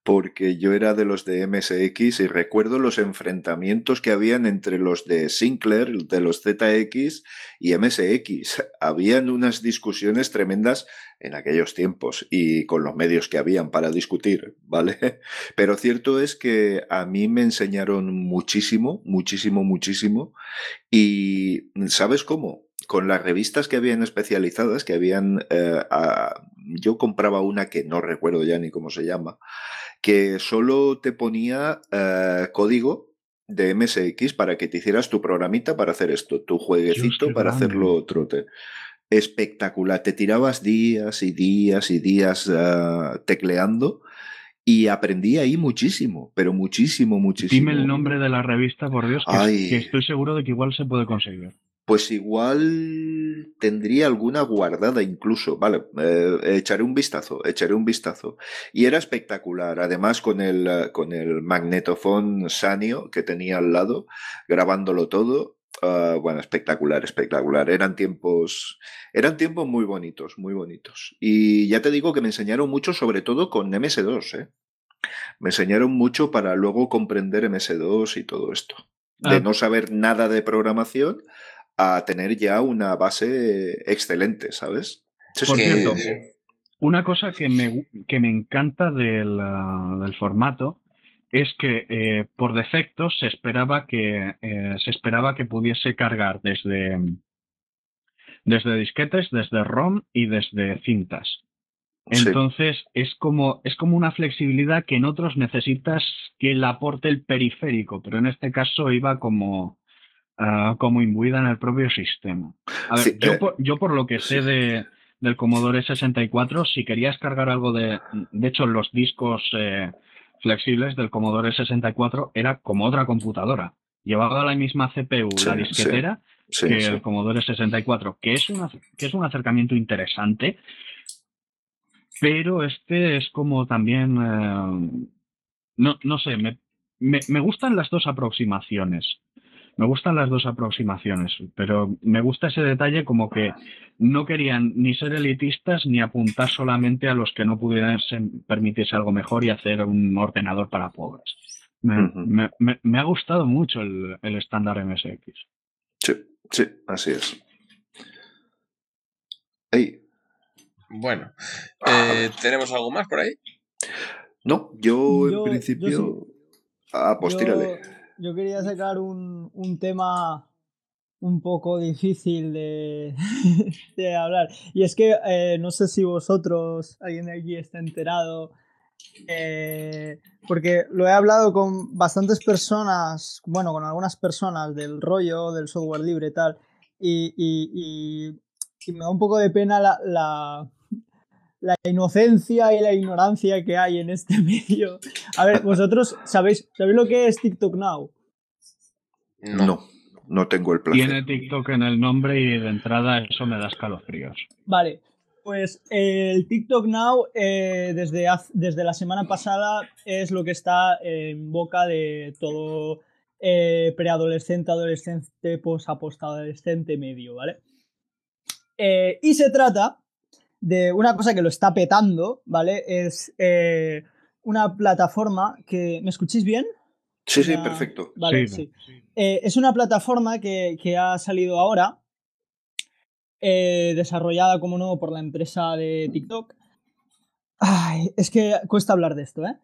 Speaker 5: porque yo era de los de MSX y recuerdo los enfrentamientos que habían entre los de Sinclair, de los ZX y MSX. Habían unas discusiones tremendas en aquellos tiempos y con los medios que habían para discutir, ¿vale? Pero cierto es que a mí me enseñaron muchísimo, muchísimo, muchísimo y ¿sabes cómo? con las revistas que habían especializadas, que habían, eh, yo compraba una que no recuerdo ya ni cómo se llama, que solo te ponía eh, código de MSX para que te hicieras tu programita para hacer esto, tu jueguecito para hacerlo otro. espectacular, te tirabas días y días y días ah, tecleando y aprendí ahí muchísimo, pero muchísimo, muchísimo.
Speaker 4: Dime el nombre de la revista, por Dios, que estoy seguro de que igual se puede conseguir.
Speaker 5: Pues igual tendría alguna guardada incluso. Vale, eh, echaré un vistazo, echaré un vistazo. Y era espectacular. Además, con el, con el magnetofón Sanio que tenía al lado, grabándolo todo. Ah, bueno, espectacular, espectacular. Eran tiempos, eran tiempos muy bonitos, muy bonitos. Y ya te digo que me enseñaron mucho, sobre todo con MS2, ¿eh? Me enseñaron mucho para luego comprender MS2 y todo esto. De ah. no saber nada de programación a tener ya una base excelente, ¿sabes?
Speaker 4: Por cierto, una cosa que me, que me encanta del, formato es que eh, por defecto se esperaba que eh, se esperaba que pudiese cargar desde desde disquetes, desde ROM y desde cintas. Entonces es como es como una flexibilidad que en otros necesitas que la aporte el periférico, pero en este caso iba como Ah, como imbuida en el propio sistema. A ver, yo, eh, por, yo, por, lo que sé de, del Commodore 64, si querías cargar algo de... De hecho, los discos eh, flexibles del Commodore 64 era como otra computadora. Llevaba la misma CPU, la disquetera, que el Commodore 64, que es, una, que es un acercamiento interesante, pero este es como también... Eh, no, no sé, me, me, me gustan las dos aproximaciones. Me gustan las dos aproximaciones, pero me gusta ese detalle como que no querían ni ser elitistas ni apuntar solamente a los que no pudieran permitirse algo mejor y hacer un ordenador para pobres. Me, ha gustado mucho el, estándar MSX.
Speaker 5: Sí, sí, así es.
Speaker 3: Bueno, eh, ¿tenemos algo más por ahí?
Speaker 5: No, yo, en principio. Ah, pues tírale
Speaker 6: yo quería sacar un, un tema un poco difícil de, de hablar. Y es que eh, no sé si vosotros, alguien de aquí está enterado, eh, porque lo he hablado con bastantes personas, bueno, con algunas personas del rollo del software libre y tal, y, y, y, me da un poco de pena la, la, la inocencia y la ignorancia que hay en este medio. A ver, vosotros sabéis, ¿sabéis lo que es TikTok Now?
Speaker 5: No. no, tengo el placer.
Speaker 4: Tiene TikTok en el nombre y de entrada eso me da escalofríos.
Speaker 6: Vale, pues el TikTok Now eh, desde, desde la semana pasada es lo que está en boca de todo eh, preadolescente, adolescente, post-apostadolescente medio, ¿vale? Eh, y se trata de una cosa que lo está petando, ¿vale? Es eh, una plataforma que... ¿Me escuchéis bien?
Speaker 5: Sí, sí, perfecto.
Speaker 6: Vale, sí. Eh, es una plataforma que, ha salido ahora, eh, desarrollada, como no, por la empresa de TikTok. Ay, es que cuesta hablar de esto, ¿eh?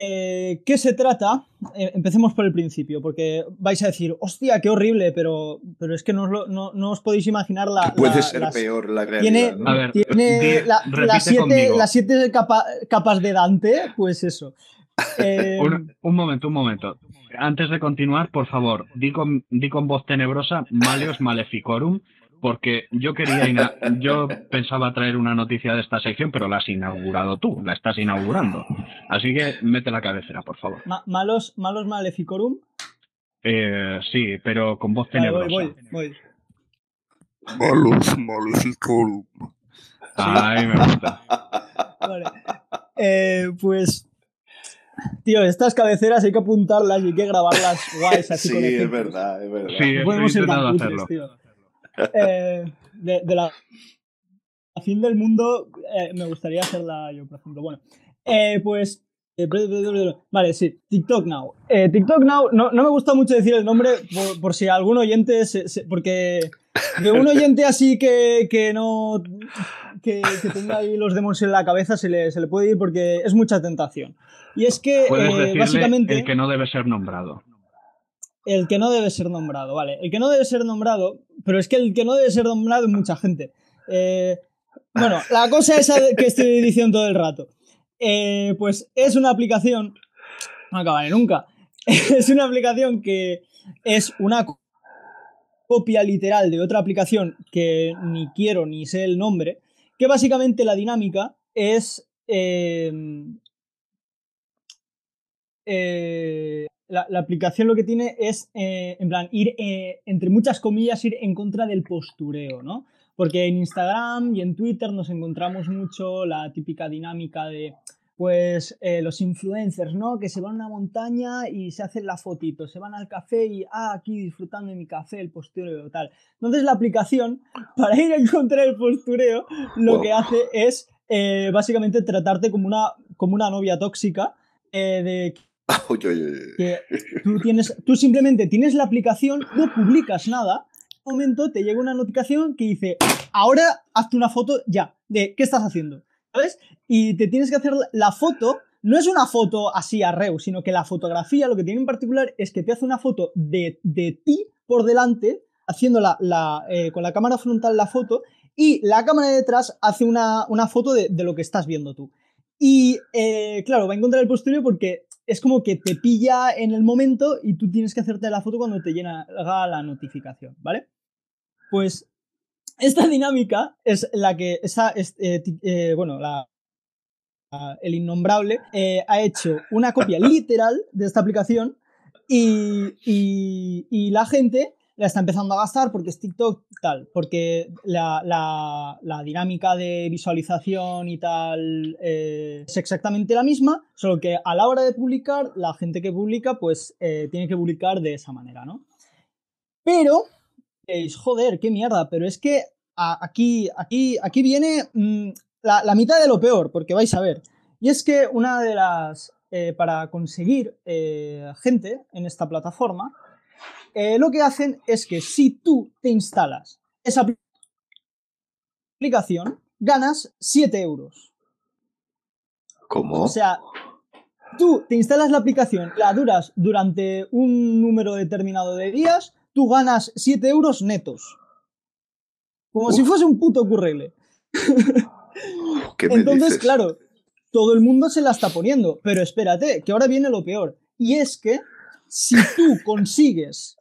Speaker 6: Eh, ¿Qué se trata? Eh, empecemos por el principio, porque vais a decir, hostia, qué horrible, pero, pero es que no, os podéis imaginar la.
Speaker 5: Puede ser peor la
Speaker 6: realidad. Tiene, las siete, capas de Dante, pues eso.
Speaker 4: Eh, un, momento, un momento. Antes de continuar, por favor, di con, voz tenebrosa, Maleos Maleficorum, porque yo quería ina- yo pensaba traer una noticia de esta sección, pero la has inaugurado tú, la estás inaugurando. Así que mete la cabecera, por favor.
Speaker 6: Ma- malos, malos Maleficorum.
Speaker 4: Eh, sí, pero con voz
Speaker 6: Vale,
Speaker 4: tenebrosa.
Speaker 6: voy, voy, voy.
Speaker 7: Malus Maleficorum.
Speaker 4: Ay, me gusta.
Speaker 6: Vale. Eh, pues. Tío, estas cabeceras hay que apuntarlas y hay que grabarlas guays así
Speaker 5: Sí,
Speaker 6: con
Speaker 5: es verdad, es verdad.
Speaker 4: Sí,
Speaker 6: podemos ser tan
Speaker 4: hacerlo.
Speaker 6: tío. Eh, de, de la fin del mundo eh, me gustaría hacerla yo, por ejemplo. Bueno, eh, pues. eh, Vale, sí, TikTok Now. TikTok Now, no, no me gusta mucho decir el nombre por, por si algún oyente. se- se- porque de un oyente así que, que no. Que, que tenga ahí los demonios en la cabeza se le, se le puede ir porque es mucha tentación. Y es que,
Speaker 4: Puedes
Speaker 6: eh,
Speaker 4: decirle
Speaker 6: básicamente
Speaker 4: el que no debe ser nombrado.
Speaker 6: El que no debe ser nombrado, vale. El que no debe ser nombrado, pero es que el que no debe ser nombrado es mucha gente. Eh, bueno, la cosa esa que estoy diciendo todo el rato. Eh, pues es una aplicación. No acabaré nunca. Es una aplicación que es una co- copia literal de otra aplicación que ni quiero ni sé el nombre. Que básicamente la dinámica es. eh, eh, la, la aplicación lo que tiene es, eh, en plan, ir, eh, entre muchas comillas, ir en contra del postureo, ¿no? Porque en Instagram y en Twitter nos encontramos mucho la típica dinámica de, pues, eh, los influencers, ¿no? Que se van a una montaña y se hacen la fotito, se van al café y, ah, aquí disfrutando de mi café, el postureo, tal. Entonces la aplicación, para ir en contra del postureo, lo que hace es, básicamente, tratarte como una, como una novia tóxica, de Que tú, tienes, tú simplemente tienes la aplicación, no publicas nada, en un momento te llega una notificación que dice, ahora hazte una foto ya, de qué estás haciendo, ¿sabes? Y te tienes que hacer la- foto, no es una foto así a reu, sino que la fotografía lo que tiene en particular es que te hace una foto de, de ti por delante, haciendo la, eh, con la cámara frontal la foto, y la cámara de detrás hace una, una foto de, de lo que estás viendo tú. Y eh, claro, va a encontrar el posterior porque es como que te pilla en el momento y tú tienes que hacerte la foto cuando te llega la notificación, ¿vale? Pues esta dinámica es la que esa, es, eh, eh, bueno, la, el innombrable eh, ha hecho una copia literal de esta aplicación y- y la gente la está empezando a gastar porque es TikTok tal, porque la, la- dinámica de visualización y tal eh, es exactamente la misma, solo que a la hora de publicar, la gente que publica pues eh, tiene que publicar de esa manera, ¿no? Pero, diréis, joder, qué mierda, pero es que aquí, aquí, aquí viene mm, la, la mitad de lo peor, porque vais a ver. Y es que una de las, eh, para conseguir gente en esta plataforma, eh, lo que hacen es que si tú te instalas esa apli- aplicación, ganas 7 euros.
Speaker 5: ¿Cómo?
Speaker 6: O sea, tú te instalas la aplicación, la duras durante un número determinado de días, tú ganas 7 euros netos. Como si fuese un puto currele.
Speaker 5: ¿Qué me
Speaker 6: Entonces,
Speaker 5: dices?
Speaker 6: claro, todo el mundo se la está poniendo. Pero espérate, que ahora viene lo peor. Y es que si tú consigues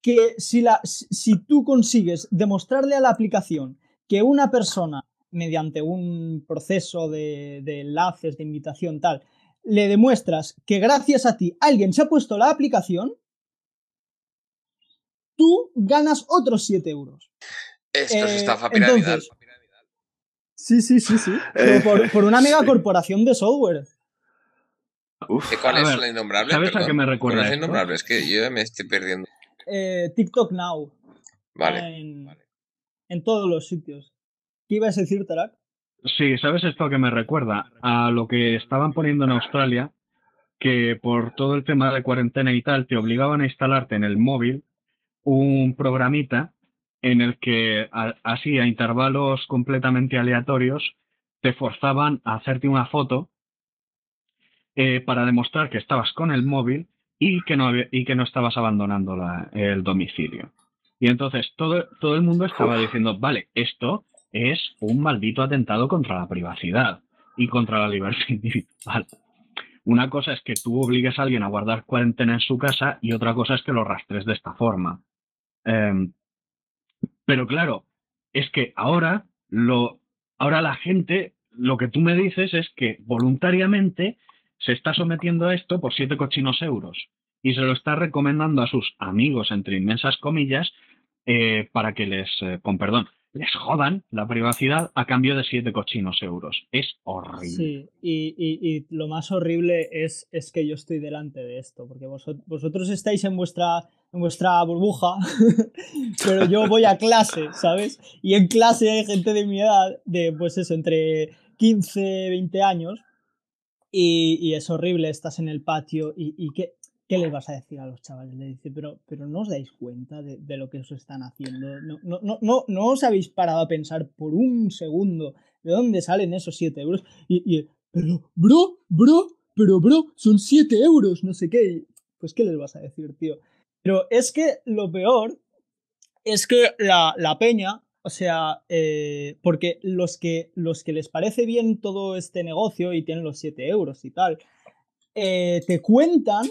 Speaker 6: que si, la, si tú consigues demostrarle a la aplicación que una persona, mediante un proceso de, de enlaces, de invitación, tal, le demuestras que gracias a ti alguien se ha puesto la aplicación, tú ganas otros 7 euros.
Speaker 3: Esto es
Speaker 6: Eh,
Speaker 3: estafa piramidal.
Speaker 6: entonces- Sí, sí, sí, sí.
Speaker 5: Eh.
Speaker 6: Pero por, por una mega corporación de software.
Speaker 5: Uf,
Speaker 3: ¿Eh, ¿Cuál
Speaker 4: A
Speaker 3: es
Speaker 4: ver,
Speaker 3: la innombrable?
Speaker 4: ¿sabes a qué me recuerda
Speaker 3: ¿Cuál es la
Speaker 4: esto?
Speaker 3: innombrable? Es que yo ya me estoy perdiendo.
Speaker 6: Eh, TikTok Now.
Speaker 3: Vale.
Speaker 6: En, en todos los sitios. ¿Qué ibas a decir, Tarak?
Speaker 4: Sí, ¿sabes esto que me recuerda? A lo que estaban poniendo en Australia, que por todo el tema de cuarentena y tal, te obligaban a instalarte en el móvil un programita en el que a- así a intervalos completamente aleatorios te forzaban a hacerte una foto eh, para demostrar que estabas con el móvil y que no, había- y que no estabas abandonando la- el domicilio. Y entonces todo, todo el mundo estaba diciendo, vale, esto es un maldito atentado contra la privacidad y contra la libertad individual. Una cosa es que tú obligues a alguien a guardar cuarentena en su casa y otra cosa es que lo rastres de esta forma. Em, Pero claro, es que ahora lo, ahora la gente, lo que tú me dices es que voluntariamente se está sometiendo a esto por siete cochinos euros y se lo está recomendando a sus amigos, entre inmensas comillas, eh, para que les, eh, con perdón, les jodan la privacidad a cambio de siete cochinos euros. Es horrible.
Speaker 6: Sí, y, y- lo más horrible es, es que yo estoy delante de esto, porque vosot- vosotros estáis en vuestra, en vuestra burbuja, pero yo voy a clase, ¿sabes? Y en clase hay gente de mi edad, de pues eso, entre 15, 20 años, y, es horrible, estás en el patio y, ¿qué, qué les vas a decir a los chavales? Le dice, pero, pero no os dais cuenta de, lo que os están haciendo, no, no, no, no, no os habéis parado a pensar por un segundo de dónde salen esos 7 euros. Y, y, pero, bro, bro, pero, bro, son 7 euros, no sé qué. Pues, ¿qué les vas a decir, tío? Pero es que lo peor es que la, la peña, o sea, eh, porque los que, los que les parece bien todo este negocio y tienen los 7 euros y tal, eh, te cuentan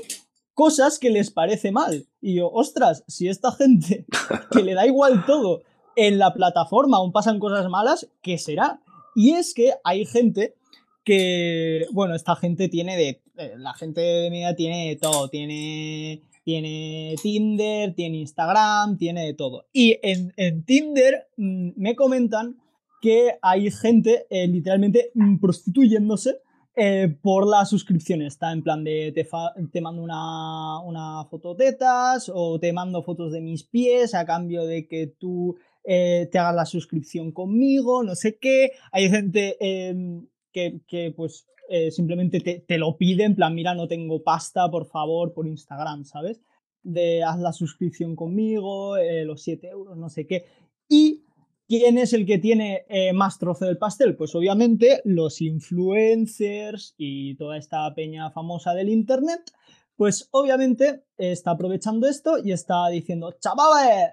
Speaker 6: cosas que les parece mal. Y yo, ostras, si esta gente que le da igual todo en la plataforma aún pasan cosas malas, ¿qué será? Y es que hay gente que, bueno, esta gente tiene de, eh, la gente de mi edad tiene todo, tiene, tiene Tinder, tiene Instagram, tiene de todo. Y en, en Tinder mm, me comentan que hay gente eh, literalmente mm, prostituyéndose eh, por la suscripción. Está en plan de te, te mando una, una foto tetas o te mando fotos de mis pies a cambio de que tú eh, te hagas la suscripción conmigo, no sé qué. Hay gente em, que, pues eh, simplemente te, te lo pide en plan, mira, no tengo pasta, por favor, por Instagram, ¿sabes? De haz la suscripción conmigo, eh, los 7 euros, no sé qué. Y ¿Quién es el que tiene eh, más trozo del pastel? Pues obviamente los influencers y toda esta peña famosa del internet, pues obviamente está aprovechando esto y está diciendo, chavales,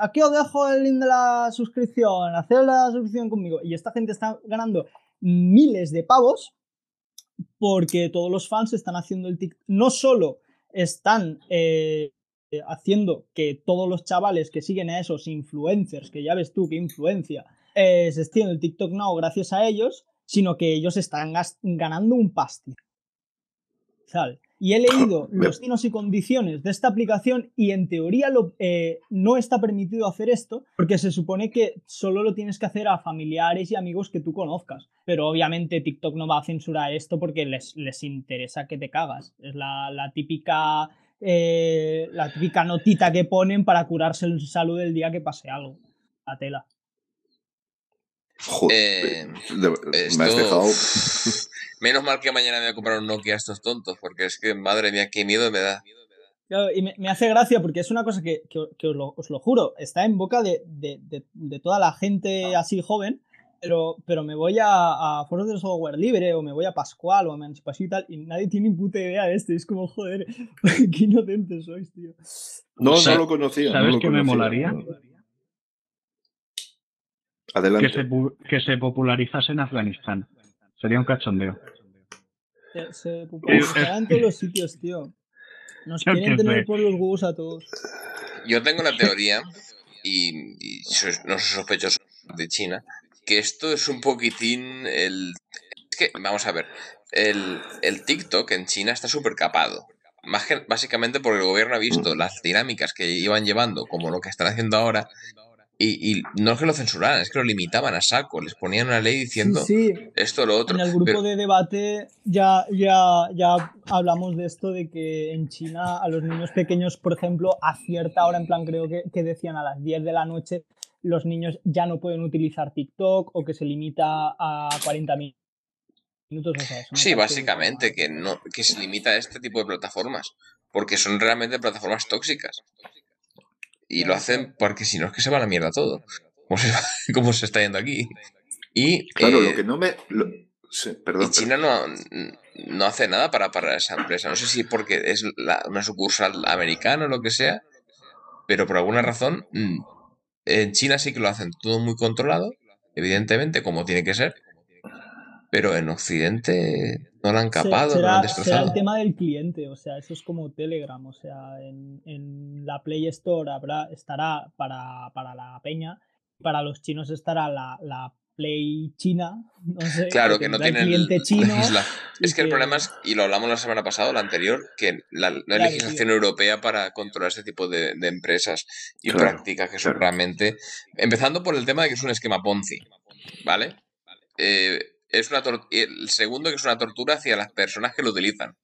Speaker 6: aquí os dejo el link de la suscripción, haced la suscripción conmigo. Y esta gente está ganando miles de pavos porque todos los fans están haciendo el TikTok. No solo están eh, haciendo que todos los chavales que siguen a esos influencers, que ya ves tú qué influencia, eh, se estén el TikTok Now gracias a ellos, sino que ellos están ganando un pastizal. Y he leído los términos y condiciones de esta aplicación y en teoría lo- eh, no está permitido hacer esto porque se supone que solo lo tienes que hacer a familiares y amigos que tú conozcas. Pero obviamente TikTok no va a censurar esto porque les, les interesa que te cagas. Es la, la típica eh, la típica notita que ponen para curarse el salud el día que pase algo. La tela.
Speaker 5: Joder,
Speaker 3: Eh,
Speaker 5: me has dejado.
Speaker 3: Menos mal que mañana me voy a comprar un Nokia a estos tontos, porque es que, madre mía, qué miedo me da.
Speaker 6: Claro, y me, me hace gracia porque es una cosa que, que- que os, lo, os lo juro, está en boca de, de- de- de toda la gente así joven, pero, pero me voy a, a foros de software libre o me voy a Pascual o a Emancipación y tal, y nadie tiene ni puta idea de esto. y Es como, joder, qué inocentes sois, tío.
Speaker 5: No, no lo conocía.
Speaker 4: ¿sabes
Speaker 5: no lo
Speaker 4: qué me molaría?
Speaker 5: Adelante.
Speaker 4: Que se, que se popularizase en Afganistán. Sería un cachondeo.
Speaker 6: Se, se en todos los sitios, tío. Nos
Speaker 4: Yo
Speaker 6: quieren tener
Speaker 4: sé.
Speaker 6: por los huevos a todos.
Speaker 3: Yo tengo la teoría, y, no soy sospechoso de China, que esto es un poquitín el... Es que, vamos a ver, el, el TikTok en China está súper capado. Más que- básicamente porque el gobierno ha visto las dinámicas que iban llevando, como lo que están haciendo ahora, y, y no es que lo censuraran, es que lo limitaban a saco, les ponían una ley diciendo
Speaker 6: Sí, sí,
Speaker 3: esto o lo otro.
Speaker 6: En el grupo
Speaker 3: pero-
Speaker 6: de debate ya, ya, ya hablamos de esto, de que en China a los niños pequeños, por ejemplo, a cierta hora, en plan creo que, que decían a las 10 de la noche, los niños ya no pueden utilizar TikTok o que se limita a 40 mi- minutos. O sea, eso
Speaker 3: Sí, básicamente, que no, que se limita a este tipo de plataformas, porque son realmente plataformas tóxicas. Y lo hacen porque si no es que se va a la mierda todo, como se, está yendo aquí. Y
Speaker 5: Claro,
Speaker 3: eh,
Speaker 5: lo que no me. lo- sí, perdón.
Speaker 3: y China no, no hace nada para parar esa empresa. No sé si porque es la- una sucursal americana o lo que sea, pero por alguna razón mm, en China sí que lo hacen todo muy controlado, evidentemente, como tiene que ser. Pero en Occidente no lo han capado, no lo
Speaker 6: será,
Speaker 3: han
Speaker 6: será
Speaker 3: destrozado.
Speaker 6: el tema del cliente, o sea, eso es como Telegram, o sea, en, en la Play Store habrá, estará para, para la peña, para los chinos estará la, la Play china, no sé,
Speaker 3: Claro, que no tienen
Speaker 6: cliente chino.
Speaker 3: Es que el problema es, y lo hablamos la semana pasada la anterior, que la, la
Speaker 6: Claro,
Speaker 3: legislación europea para controlar este tipo de, de empresas y
Speaker 5: Claro,
Speaker 3: prácticas que son
Speaker 5: claro.
Speaker 3: realmente. Empezando por el tema de que es un esquema Ponzi, ¿vale? Eh, es una el segundo, que es una tortura hacia las personas que lo utilizan.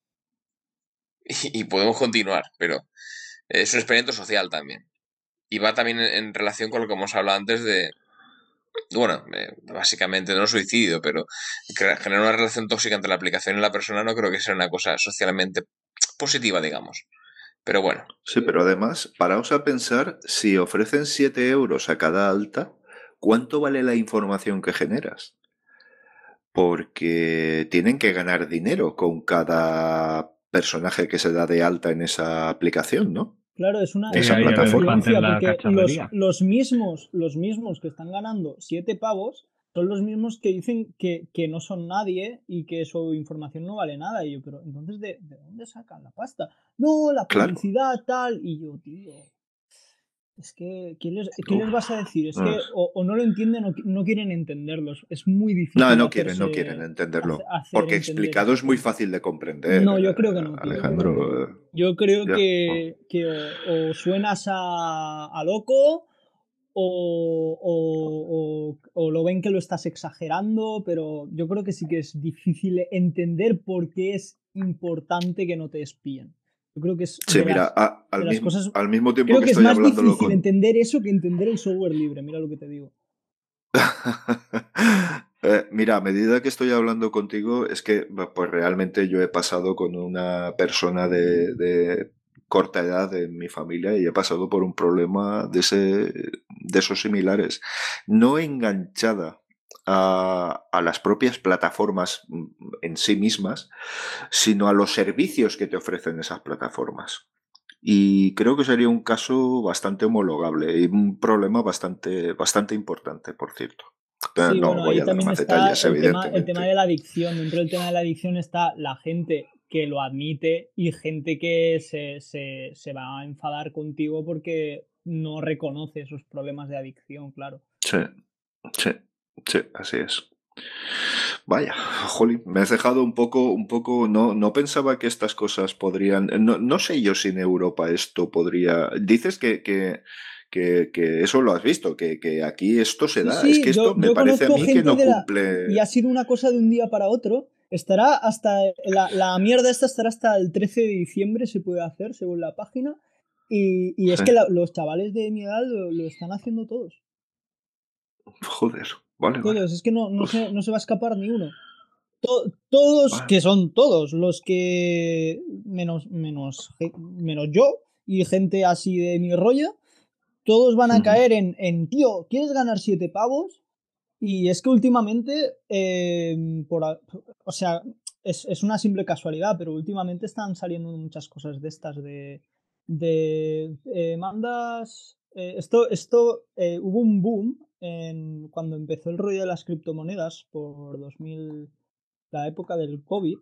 Speaker 3: Y, podemos continuar, pero es un experimento social también. Y va también en, relación con lo que hemos hablado antes de. Bueno, eh, básicamente no suicidio, pero generar una relación tóxica entre la aplicación y la persona no creo que sea una cosa socialmente positiva, digamos. Pero bueno,
Speaker 5: Sí, pero además, paraos a pensar, si ofrecen 7 euros a cada alta, ¿cuánto vale la información que generas? Porque tienen que ganar dinero con cada personaje que se da de alta en esa aplicación, ¿no?
Speaker 6: Claro, es una,
Speaker 5: Esa plataforma.
Speaker 6: porque los, mismos, los mismos que están ganando siete pavos son los mismos que dicen que, que no son nadie y que su información no vale nada. Y yo, pero entonces, ¿de, de dónde sacan la pasta? No, la
Speaker 5: Claro.
Speaker 6: publicidad, tal. Y yo, tío. Es que, ¿qué les, qué les vas a decir? Es que o, o no lo entienden o no quieren entenderlo. Es muy difícil.
Speaker 5: No, no quieren, no quieren entenderlo. Porque
Speaker 6: entender
Speaker 5: explicado es muy fácil de comprender.
Speaker 6: No, yo creo que no,
Speaker 5: eh. Alejandro. eh,
Speaker 6: Yo creo
Speaker 5: Ya.
Speaker 6: que, que o, o suenas a, a loco o- o lo ven que lo estás exagerando, pero yo creo que sí que es difícil entender por qué es importante que no te espíen. Yo creo que es
Speaker 5: Sí, mira,
Speaker 6: las-
Speaker 5: a- al, mismo,
Speaker 6: cosas-
Speaker 5: al mismo tiempo
Speaker 6: creo
Speaker 5: que
Speaker 6: que es
Speaker 5: estoy
Speaker 6: más
Speaker 5: hablándolo
Speaker 6: difícil
Speaker 5: con.
Speaker 6: entender eso que entender el software libre, mira lo que te digo.
Speaker 5: Eh, mira, a medida que estoy hablando contigo, es que pues realmente yo he pasado con una persona de, de corta edad en mi familia y he pasado por un problema de, ese, de esos similares. No enganchada a, a las propias plataformas mm, en sí mismas, sino a los servicios que te ofrecen esas plataformas. Y creo que sería un caso bastante homologable y un problema bastante, bastante importante, por cierto.
Speaker 6: Sí,
Speaker 5: no
Speaker 6: bueno,
Speaker 5: voy a dar más detalles,
Speaker 6: el tema,
Speaker 5: evidentemente.
Speaker 6: el tema de la adicción. Dentro del tema de la adicción está la gente que lo admite y gente que se, se, se va a enfadar contigo porque no reconoce esos problemas de adicción, claro.
Speaker 5: Sí, sí, sí, así es. Vaya, jolín, me has dejado un poco, un poco, no, no pensaba que estas cosas podrían, no, no sé yo si en Europa esto podría, dices que, que, que, que eso lo has visto, que, que aquí esto se da,
Speaker 6: sí,
Speaker 5: es que esto me parece a mí que no
Speaker 6: la-
Speaker 5: cumple...
Speaker 6: Y ha sido una cosa de un día para otro. Estará hasta. La, la mierda esta estará hasta el 13 de diciembre, se puede hacer según la página. Y, y es
Speaker 5: Sí.
Speaker 6: que la- los chavales de mi edad lo, lo están haciendo todos.
Speaker 5: Joder, vale, vale.
Speaker 6: Todos, es que no, no, se, no se va a escapar ni uno. To- todos,
Speaker 5: Vale.
Speaker 6: que son todos, los que. Menos, menos, menos yo y gente así de mi rollo, todos van a caer en, en, tío, ¿quieres ganar siete pavos? Y es que últimamente, eh, por, o sea, es, es una simple casualidad, pero últimamente están saliendo muchas cosas de estas de, de eh, mandas. eh, esto, esto eh, hubo un boom en, cuando empezó el rollo de las criptomonedas por 2000, la época del COVID.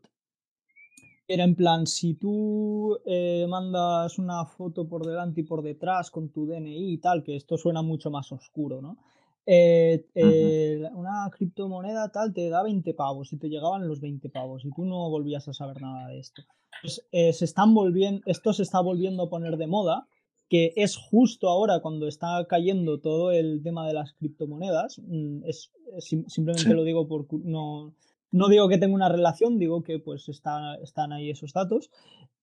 Speaker 6: Era en plan, si tú eh, mandas una foto por delante y por detrás con tu DNI y tal, que esto suena mucho más oscuro, ¿no? Eh, eh, Una criptomoneda tal te da 20 pavos y te llegaban los 20 pavos y tú no volvías a saber nada de esto. Pues, se están volviendo, esto se está volviendo a poner de moda, que es justo ahora cuando está cayendo todo el tema de las criptomonedas. mm, Es, es sim- simplemente
Speaker 5: Sí.
Speaker 6: lo digo por no, no digo que tenga una relación, digo que pues está, están ahí esos datos.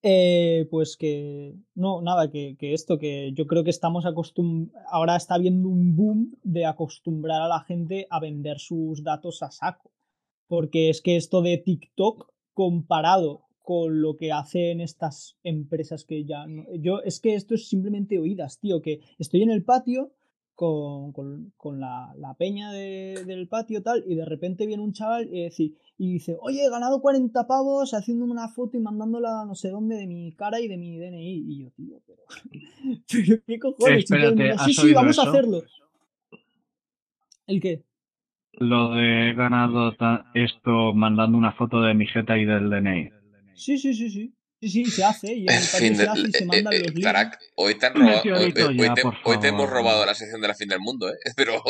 Speaker 6: Eh, pues que, no, nada, que, que esto, que yo creo que estamos acostumbrados, ahora está habiendo un boom de acostumbrar a la gente a vender sus datos a saco. Porque es que esto de TikTok comparado con lo que hacen estas empresas que ya no- yo es que esto es simplemente oídas, tío, que estoy en el patio con, con- con la, la peña de- del patio tal y de repente viene un chaval y, decir, y dice, oye, he ganado 40 pavos haciéndome una foto y mandándola a no sé dónde de mi cara y de mi DNI. Y yo, tío, pero, pero ¿qué cojones? Y todo el
Speaker 4: Espérate,
Speaker 6: mundo,
Speaker 4: ¿has
Speaker 6: sí, sí,
Speaker 4: oído
Speaker 6: vamos a hacerlo. ¿El qué?
Speaker 4: lo de he ganado esto mandando una foto de mi jeta y del DNI.
Speaker 6: Sí, sí, sí, sí. Sí, sí, se hace. Y el
Speaker 3: fin,
Speaker 6: se
Speaker 3: de-
Speaker 6: hace y se
Speaker 3: eh,
Speaker 6: mandan
Speaker 3: eh,
Speaker 6: los links.
Speaker 3: Tarak, hoy te, han robado, hoy,
Speaker 4: meteorito
Speaker 3: hoy
Speaker 4: ya,
Speaker 3: te,
Speaker 4: por
Speaker 3: hoy te hemos robado la sección de la fin del mundo, ¿eh? Pero,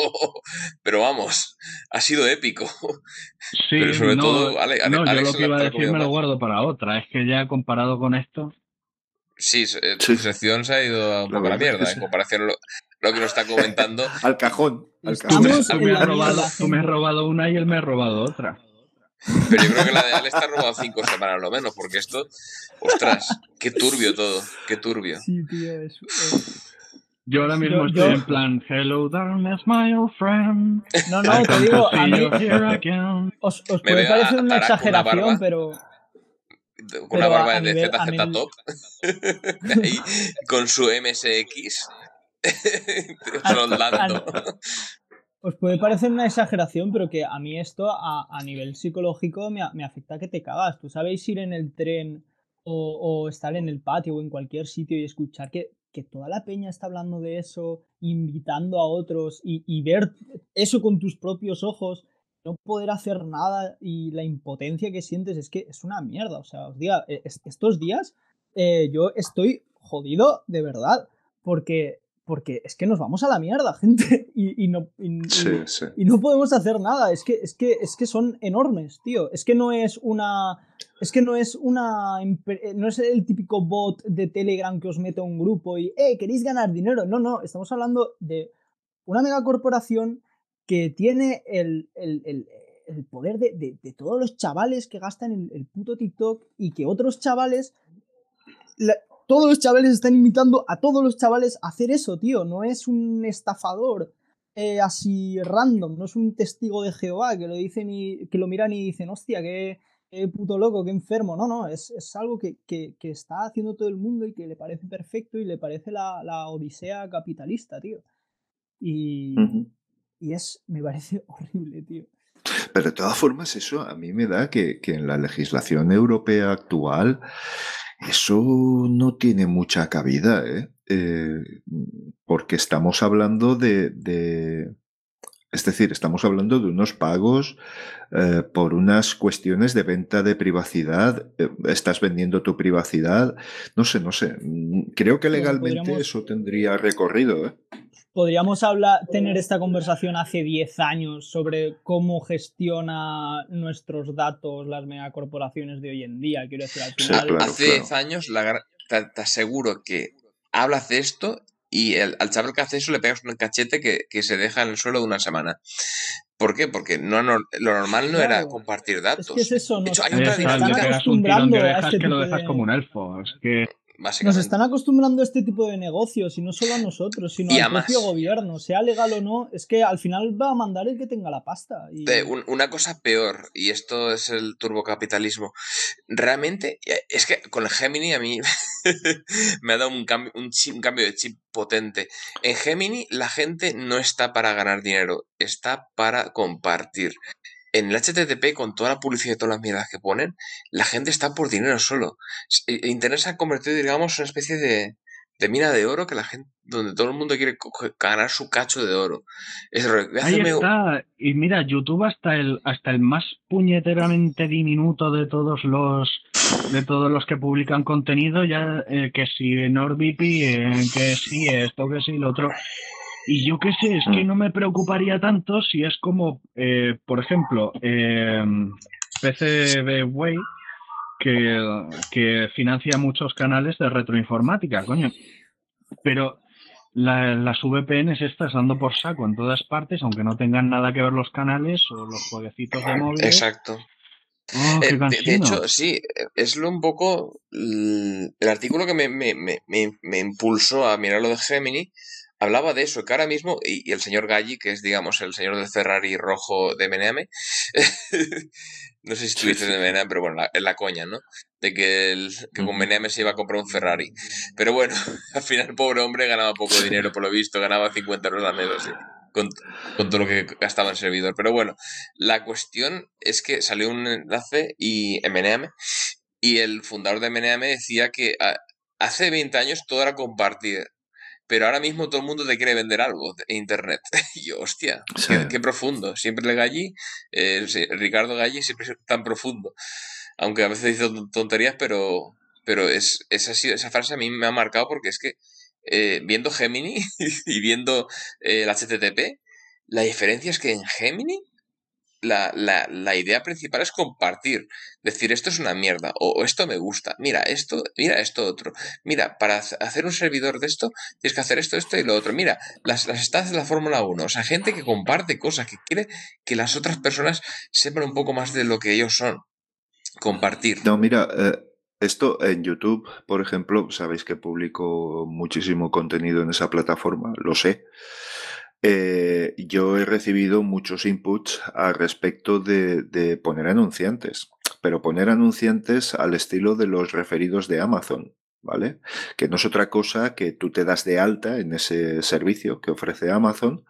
Speaker 3: pero vamos, ha sido épico.
Speaker 4: Sí,
Speaker 3: Pero sobre
Speaker 4: no,
Speaker 3: todo, Ale- Ale-
Speaker 4: no, yo
Speaker 3: Alex
Speaker 4: lo que iba a decir me lo guardo para otra. Es que ya comparado con esto,
Speaker 3: Sí, eh, tu sección se ha ido a un
Speaker 5: La
Speaker 3: poco a la mierda en comparación a lo, lo que nos está comentando.
Speaker 5: Al cajón. Al cajón.
Speaker 4: tú me, has robado,
Speaker 6: mierda,
Speaker 4: tú me has
Speaker 6: gente.
Speaker 4: robado una y él me ha robado otra.
Speaker 3: Pero yo creo que la de Ale está robado cinco semanas lo menos, porque esto, ostras, qué turbio todo, qué turbio.
Speaker 6: Sí, tío, es, es-
Speaker 4: Yo ahora mismo
Speaker 6: Yo-
Speaker 4: estoy
Speaker 6: yo-
Speaker 4: en plan, hello darkness, my old friend.
Speaker 6: No, no, te digo, a mí
Speaker 4: Here again.
Speaker 6: os, os puede
Speaker 3: a-
Speaker 6: parecer
Speaker 3: a
Speaker 6: una exageración, pero
Speaker 3: Con
Speaker 6: Pero
Speaker 3: una
Speaker 6: a-
Speaker 3: barba
Speaker 6: a
Speaker 3: de
Speaker 6: nivel- a
Speaker 3: ZZ
Speaker 6: nivel-
Speaker 3: Top, ahí, con su MSX, trollando.
Speaker 6: Os puede parecer una exageración, pero que a mí esto a, a nivel psicológico me, me afecta que te cagas. Tú sabéis ir en el tren o, o estar en el patio o en cualquier sitio y escuchar que, que toda la peña está hablando de eso, invitando a otros y, y ver eso con tus propios ojos, no poder hacer nada y la impotencia que sientes es que es una mierda. O sea, os diga, e- es- estos días eh, yo estoy jodido de verdad porque, porque es que nos vamos a la mierda, gente, y, y no, y- y-
Speaker 5: Sí, sí.
Speaker 6: y no podemos hacer nada. Es que, es que, es que son enormes, tío. Es que no es una. Es que no es una. eh, No es el típico bot de Telegram que os mete a un grupo y, eh, queréis ganar dinero. No, no. Estamos hablando de una megacorporación que tiene el, el- el- el poder de, de- de todos los chavales que gastan el, el puto TikTok y que otros chavales. la- todos los chavales están invitando a todos los chavales a hacer eso, tío. No es un estafador eh, así random, no es un testigo de Jehová que lo dicen y que lo miran y dicen, hostia, qué, qué puto loco, qué enfermo. No, no, es, es algo que, que- que está haciendo todo el mundo y que le parece perfecto y le parece la, la odisea capitalista, tío. Y, y es, me parece horrible, tío.
Speaker 5: Pero de todas formas, eso a mí me da que, que en la legislación europea actual eso no tiene mucha cabida, ¿eh? Eh, porque estamos hablando de, de- Es decir, estamos hablando de unos pagos eh, por unas cuestiones de venta de privacidad. eh, estás vendiendo tu privacidad. No sé, no sé. Mm, Creo que legalmente eso tendría recorrido, ¿eh?
Speaker 6: Podríamos hablar, tener esta conversación hace 10 años sobre cómo gestiona nuestros datos las megacorporaciones de hoy en día. Quiero decir, al
Speaker 5: Sí,
Speaker 6: final,
Speaker 5: claro.
Speaker 3: Hace 10 años la te, te aseguro que hablas de esto y el- al chaval que hace eso le pegas un cachete que, que se deja en el suelo de una semana. ¿Por qué? Porque no, no- lo normal no era
Speaker 6: Claro.
Speaker 3: compartir
Speaker 6: es
Speaker 3: datos.
Speaker 6: que es eso,
Speaker 3: De
Speaker 6: nos,
Speaker 3: hecho, hay otra
Speaker 6: están
Speaker 4: le
Speaker 3: dinámica,
Speaker 4: pegas un tirón
Speaker 6: acostumbrando
Speaker 4: de
Speaker 6: a
Speaker 4: orejas
Speaker 6: este
Speaker 4: que lo dejas
Speaker 6: de-
Speaker 4: como un elfo. Es que
Speaker 6: Nos están acostumbrando a este tipo de negocios y no solo a nosotros, sino
Speaker 3: Y
Speaker 6: al
Speaker 3: a más.
Speaker 6: propio gobierno, sea legal o no, es que al final va a mandar el que tenga la pasta. Y...
Speaker 3: Eh, un- una cosa peor, y esto es el turbocapitalismo. Realmente, eh, es que con el Gemini a mí me ha dado un cambio, un, chip- un cambio de chip potente. En Gemini la gente no está para ganar dinero, está para compartir. En el HTTP, con toda la publicidad y todas las mierdas que ponen, la gente está por dinero solo. Eh, Internet se ha convertido, digamos, en una especie de, de mina de oro que la gente, donde todo el mundo quiere ganar su cacho de oro. Es
Speaker 4: ahí está. Y mira, YouTube hasta el hasta el más puñeteramente diminuto de todos los de todos los que publican contenido ya eh, que si NordVPN, que si esto, que si lo otro. Y yo qué sé, es que no me preocuparía tanto si es como, eh, por ejemplo, eh, PCB Way, que, que financia muchos canales de retroinformática, coño. Pero la- las VPNs estas dando por saco en todas partes, aunque no tengan nada que ver los canales o los jueguecitos de móvil.
Speaker 3: Exacto.
Speaker 4: Oh,
Speaker 3: Eh, de, hecho, sí, es lo un poco el artículo que me, me, me, me, me impulsó a mirar lo de Gemini. Hablaba de eso, que ahora mismo, y, y el señor Galli, que es, digamos, el señor del Ferrari rojo de Meneame, no sé si dices de Meneame, pero bueno, la, es la coña, ¿no? De que, el, que con. Meneame se iba a comprar un Ferrari. Pero bueno, al final, pobre hombre ganaba poco dinero, por lo visto, ganaba 50 euros al mes, así, con, con todo lo que gastaba en servidor. Pero bueno, la cuestión es que salió un enlace y en Meneame y el fundador de Meneame decía que hace 20 años todo era compartir. Pero ahora mismo todo el mundo te quiere vender algo en internet. y yo, hostia,
Speaker 5: Sí.
Speaker 3: qué, qué profundo. Siempre le Galli, eh, Ricardo Galli siempre es tan profundo. Aunque a veces dice ton- tonterías, pero, pero es, esa, esa frase a mí me ha marcado porque es que eh, viendo Gemini y viendo eh, el HTTP, la diferencia es que en Gemini la, la, la idea principal es compartir. Decir, esto es una mierda, o, esto me gusta, mira esto, mira esto otro. Mira, para hac- hacer un servidor de esto, tienes que hacer esto, esto y lo otro. Mira, las, las stats de la Fórmula 1, o sea, gente que comparte cosas, que quiere que las otras personas sepan un poco más de lo que ellos son. Compartir.
Speaker 5: No, mira, eh, esto en YouTube, por ejemplo, sabéis que publico muchísimo contenido en esa plataforma, lo sé. Eh, yo he recibido muchos inputs al respecto de, de poner anunciantes, pero poner anunciantes al estilo de los referidos de Amazon, ¿vale? Que no es otra cosa que tú te das de alta en ese servicio que ofrece Amazon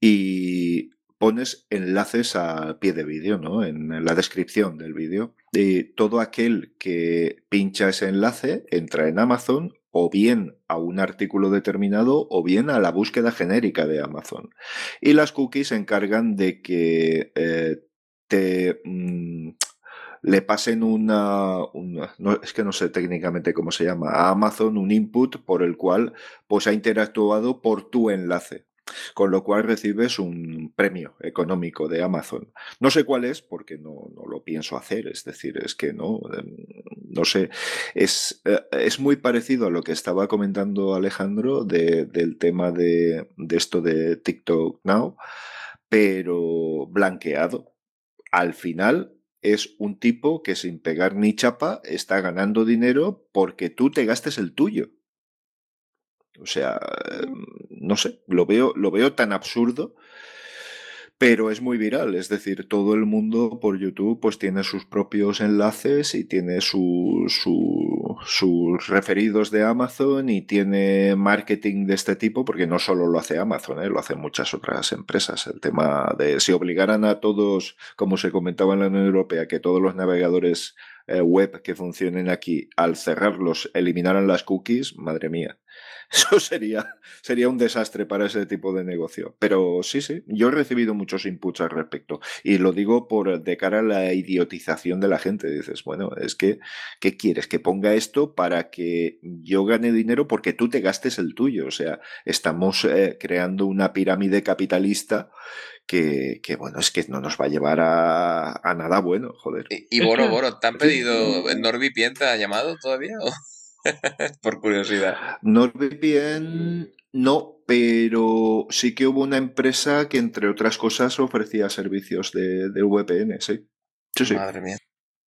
Speaker 5: y pones enlaces al pie de vídeo, ¿no? En la descripción del vídeo. Y todo aquel que pincha ese enlace entra en Amazon o bien a un artículo determinado o bien a la búsqueda genérica de Amazon. Y las cookies se encargan de que eh, te mm, le pasen una, no, es que no sé técnicamente cómo se llama, a Amazon un input por el cual pues ha interactuado por tu enlace. Con lo cual recibes un premio económico de Amazon. No sé cuál es, porque no, no lo pienso hacer. Es decir, es que no, em, no sé. Es, eh, es muy parecido a lo que estaba comentando Alejandro de- del tema de, de esto de TikTok Now, pero blanqueado. Al final es un tipo que sin pegar ni chapa está ganando dinero porque tú te gastes el tuyo. O sea, no sé, lo veo, lo veo tan absurdo, pero es muy viral. Es decir, todo el mundo por YouTube pues tiene sus propios enlaces y tiene su- su- sus referidos de Amazon y tiene marketing de este tipo, porque no solo lo hace Amazon, ¿eh? lo hacen muchas otras empresas. El tema de si obligaran a todos, como se comentaba en la Unión Europea, que todos los navegadores eh, web que funcionen aquí, al cerrarlos, eliminaran las cookies, madre mía. Eso sería, sería un desastre para ese tipo de negocio. Pero sí, sí, yo he recibido muchos inputs al respecto. Y lo digo por de cara a la idiotización de la gente. Dices, bueno, es que, ¿qué quieres? Que ponga esto para que yo gane dinero porque tú te gastes el tuyo. O sea, estamos eh, creando una pirámide capitalista que, que, bueno, es que no nos va a llevar a, a nada bueno, joder.
Speaker 3: Y, y Boro, Boro, ¿te han pedido NordVPN? ¿Te ha llamado todavía? o? Por curiosidad.
Speaker 5: NordVPN no, pero sí que hubo una empresa que, entre otras cosas, ofrecía servicios de, de VPN, sí. Sí, sí.
Speaker 3: Madre mía.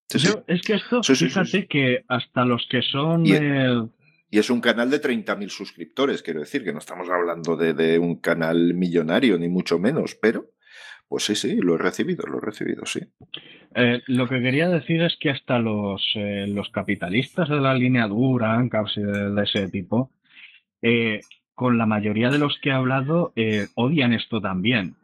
Speaker 5: sí, sí.
Speaker 4: Yo- es que esto,
Speaker 5: Sí, sí, sí,
Speaker 4: fíjate
Speaker 5: sí.
Speaker 4: que hasta los que son...
Speaker 5: Y-
Speaker 4: eh,
Speaker 5: Y es un canal de 30.000 suscriptores, quiero decir, que no estamos hablando de, un canal millonario, ni mucho menos, pero pues sí, sí, lo he recibido, lo he recibido, sí.
Speaker 4: Eh, lo que quería decir es que hasta los, eh, capitalistas de la línea dura, y de, de ese tipo, eh, con la mayoría de los que he hablado, odian esto también.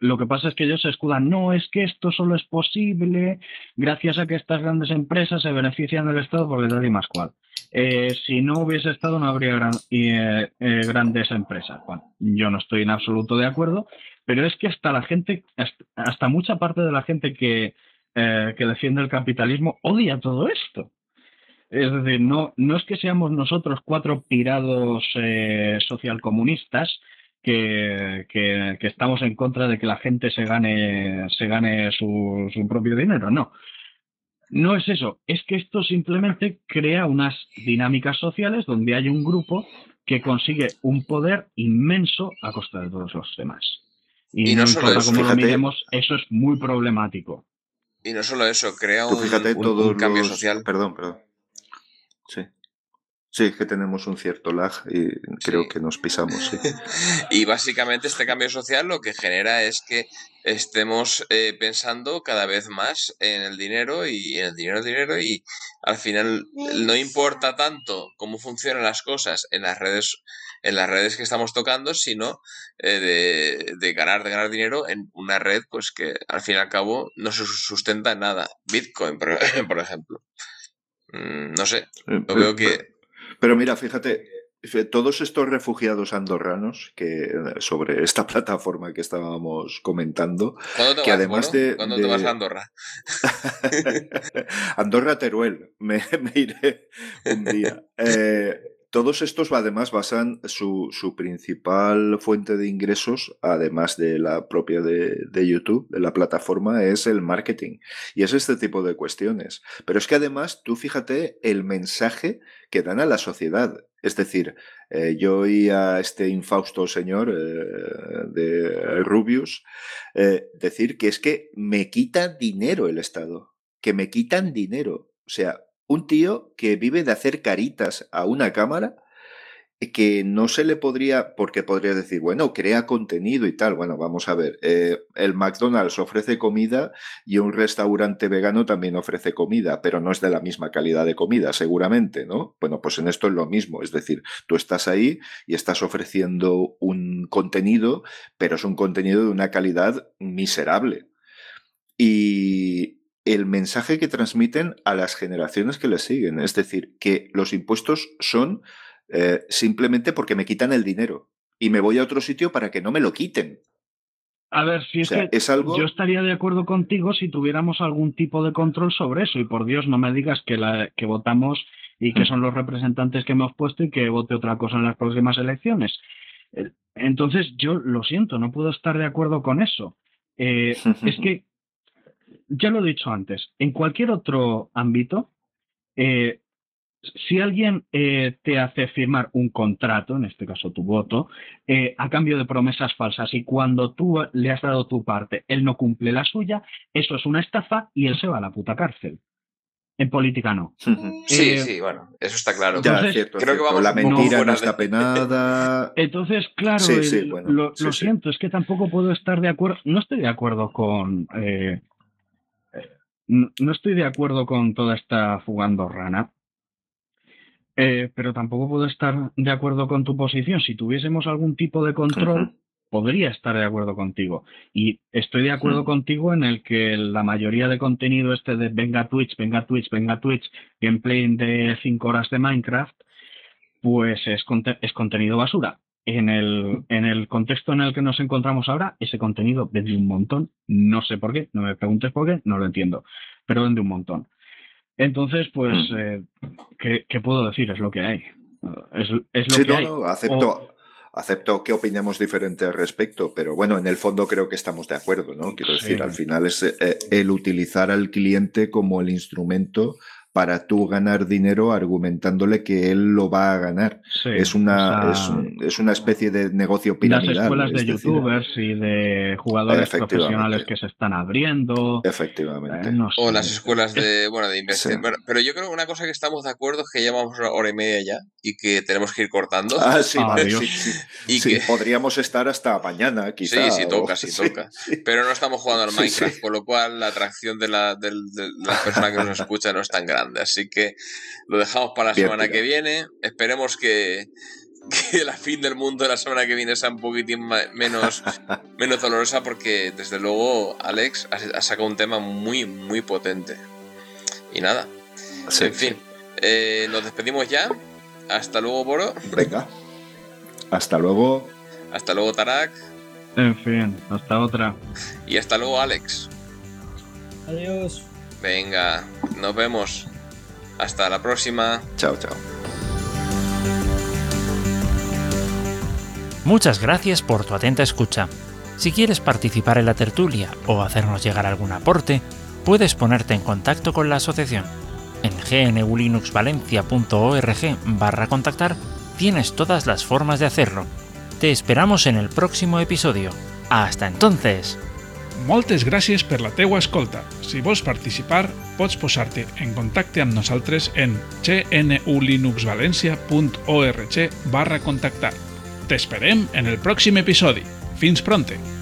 Speaker 4: Lo que pasa es que ellos se escudan, no, es que esto solo es posible gracias a que estas grandes empresas se benefician del Estado porque tal y más cual. Eh, si no hubiese Estado no habría gran- eh, eh, grandes empresas. Bueno, yo no estoy en absoluto de acuerdo, pero es que hasta la gente, hasta, hasta mucha parte de la gente que, eh, que defiende el capitalismo odia todo esto. Es decir, no, no es que seamos nosotros cuatro pirados eh, socialcomunistas que, que, que estamos en contra de que la gente se gane, se gane su, su propio dinero, no. No es eso, es que esto simplemente crea unas dinámicas sociales donde hay un grupo que consigue un poder inmenso a costa de todos los demás. Y,
Speaker 3: Y no
Speaker 4: no,
Speaker 3: solo
Speaker 4: importa
Speaker 3: eso,
Speaker 4: cómo lo miremos, eso es muy problemático.
Speaker 3: Y no solo eso, crea
Speaker 5: Tú
Speaker 3: un,
Speaker 5: fíjate
Speaker 3: un- un cambio
Speaker 5: los-
Speaker 3: social.
Speaker 5: Perdón, perdón. Sí. Sí, es que tenemos un cierto lag y creo
Speaker 3: Sí.
Speaker 5: que nos pisamos, sí.
Speaker 3: Y básicamente este cambio social lo que genera es que estemos eh, pensando cada vez más en el dinero y en el dinero, el dinero y al final no importa tanto cómo funcionan las cosas en las redes en las redes que estamos tocando, sino eh, de, de ganar, de ganar dinero en una red pues que al fin y al cabo no se sustenta en nada. Bitcoin, por, por ejemplo. Mm, no sé,
Speaker 5: Eh,
Speaker 3: lo veo que...
Speaker 5: Pero mira, fíjate, todos estos refugiados andorranos que eh, sobre esta plataforma que estábamos comentando,
Speaker 3: ¿Cuándo te
Speaker 5: que
Speaker 3: vas,
Speaker 5: además de,
Speaker 3: ¿Cuándo
Speaker 5: de-
Speaker 3: te vas a Andorra?
Speaker 5: Andorra Teruel, me, me iré un día. Eh, todos estos además basan su, su principal fuente de ingresos, además de la propia de, de YouTube, de la plataforma, es el marketing. Y es este tipo de cuestiones. Pero es que además, tú fíjate el mensaje que dan a la sociedad. Es decir, eh, yo oí a este infausto señor eh, de Rubius eh, decir que es que me quita dinero el Estado, que me quitan dinero. O sea, un tío que vive de hacer caritas a una cámara eh, que no se le podría, porque podría decir, bueno, crea contenido y tal. Bueno, vamos a ver, eh, el McDonald's ofrece comida y un restaurante vegano también ofrece comida, pero no es de la misma calidad de comida, seguramente, ¿no? Bueno, pues en esto es lo mismo, es decir, tú estás ahí y estás ofreciendo un contenido, pero es un contenido de una calidad miserable. Y el mensaje que transmiten a las generaciones que les siguen, es decir, que los impuestos son eh, simplemente porque me quitan el dinero y me voy a otro sitio para que no me lo quiten.
Speaker 4: A ver, si
Speaker 5: O
Speaker 4: es que
Speaker 5: es algo...
Speaker 4: yo estaría de acuerdo contigo si tuviéramos algún tipo de control sobre eso. Y por Dios, no me digas que, la, que votamos y que son los representantes que hemos puesto y que vote otra cosa en las próximas elecciones. Eh, Entonces, yo lo siento, no puedo estar de acuerdo con eso. Eh, es que, ya lo he dicho antes, en cualquier otro ámbito, eh, si alguien eh, te hace firmar un contrato, en este caso tu voto, eh, a cambio de promesas falsas y cuando tú le has dado tu parte, él no cumple la suya, eso es una estafa y él se va a la puta cárcel. En política no.
Speaker 3: Sí,
Speaker 4: Eh,
Speaker 3: sí, bueno, eso está claro.
Speaker 5: Ya,
Speaker 4: Entonces,
Speaker 5: es cierto,
Speaker 3: creo que vamos
Speaker 5: La mentira no está
Speaker 3: de-
Speaker 5: penada.
Speaker 4: Entonces, claro,
Speaker 5: Sí,
Speaker 4: el-
Speaker 5: sí, bueno,
Speaker 4: lo,
Speaker 5: sí,
Speaker 4: lo
Speaker 5: sí.
Speaker 4: siento, es que tampoco puedo estar de acuerdo, no estoy de acuerdo con, no, estoy de acuerdo con toda esta fugandorrana, eh, pero tampoco puedo estar de acuerdo con tu posición. Si tuviésemos algún tipo de control, podría estar de acuerdo contigo. Y estoy de acuerdo contigo en el que la mayoría de contenido este de venga Twitch, venga Twitch, venga Twitch, gameplay de 5 horas de Minecraft, pues es, conte- es contenido basura. En el, en el contexto en el que nos encontramos ahora, ese contenido vende un montón. No sé por qué, no me preguntes por qué, no lo entiendo, pero vende un montón. Entonces, pues,
Speaker 5: Mm.
Speaker 4: eh, ¿qué, qué puedo decir? Es lo que hay. Es, es lo
Speaker 5: Sí,
Speaker 4: que
Speaker 5: no,
Speaker 4: hay.
Speaker 5: no, acepto, acepto que opinemos diferente al respecto, pero bueno, en el fondo creo que estamos de acuerdo, ¿no? Quiero
Speaker 4: Sí.
Speaker 5: decir, al final es eh, el utilizar al cliente como el instrumento para tú ganar dinero argumentándole que él lo va a ganar.
Speaker 4: Sí,
Speaker 5: es, una,
Speaker 4: o sea,
Speaker 5: es, un- es una especie de negocio
Speaker 4: las
Speaker 5: piramidal.
Speaker 4: escuelas de
Speaker 5: es decir,
Speaker 4: youtubers y de jugadores
Speaker 5: Efectivamente.
Speaker 4: profesionales que se están abriendo.
Speaker 5: Efectivamente.
Speaker 4: eh, no
Speaker 3: O
Speaker 4: sé.
Speaker 3: las escuelas de, bueno, de investigación.
Speaker 5: Sí.
Speaker 3: Pero, pero yo creo que una cosa que estamos de acuerdo es que llevamos una hora y media ya y que tenemos que ir cortando.
Speaker 5: Ah, sí,
Speaker 4: Ah,
Speaker 5: sí, sí.
Speaker 3: y
Speaker 5: Sí,
Speaker 3: que,
Speaker 5: podríamos estar hasta mañana, quizá.
Speaker 3: sí,
Speaker 5: o-
Speaker 3: toca, sí, toca.
Speaker 5: sí.
Speaker 3: pero no estamos jugando al
Speaker 5: Sí,
Speaker 3: Minecraft,
Speaker 5: sí.
Speaker 3: con lo cual la atracción de la, del- de la persona que nos escucha no es tan grande. Así que lo dejamos para la
Speaker 5: Bien
Speaker 3: semana que viene. Esperemos que, que la fin del mundo de la semana que viene sea un poquitín menos, menos dolorosa porque desde luego Alex ha, sacado un tema muy, muy potente. Y nada,
Speaker 5: Sí,
Speaker 3: en fin, eh, nos despedimos ya. Hasta luego, Boro.
Speaker 5: Venga. Hasta luego.
Speaker 3: Hasta luego, Tarak.
Speaker 4: En fin, hasta otra.
Speaker 3: Y hasta luego, Alex.
Speaker 6: Adiós.
Speaker 3: Venga, nos vemos. Hasta la próxima.
Speaker 5: Chao, chao.
Speaker 1: Muchas gracias por tu atenta escucha. Si quieres participar en la tertulia o hacernos llegar algún aporte, puedes ponerte en contacto con la asociación. En gnulinuxvalencia.org barra contactar tienes todas las formas de hacerlo. Te esperamos en el próximo episodio. Hasta entonces.
Speaker 2: Moltes gràcies per la teua escolta. Si vols participar, pots posar-te en contacte amb nosaltres en gnulinuxvalencia.org barra contactar. T'esperem en el pròxim episodi. Fins pronte!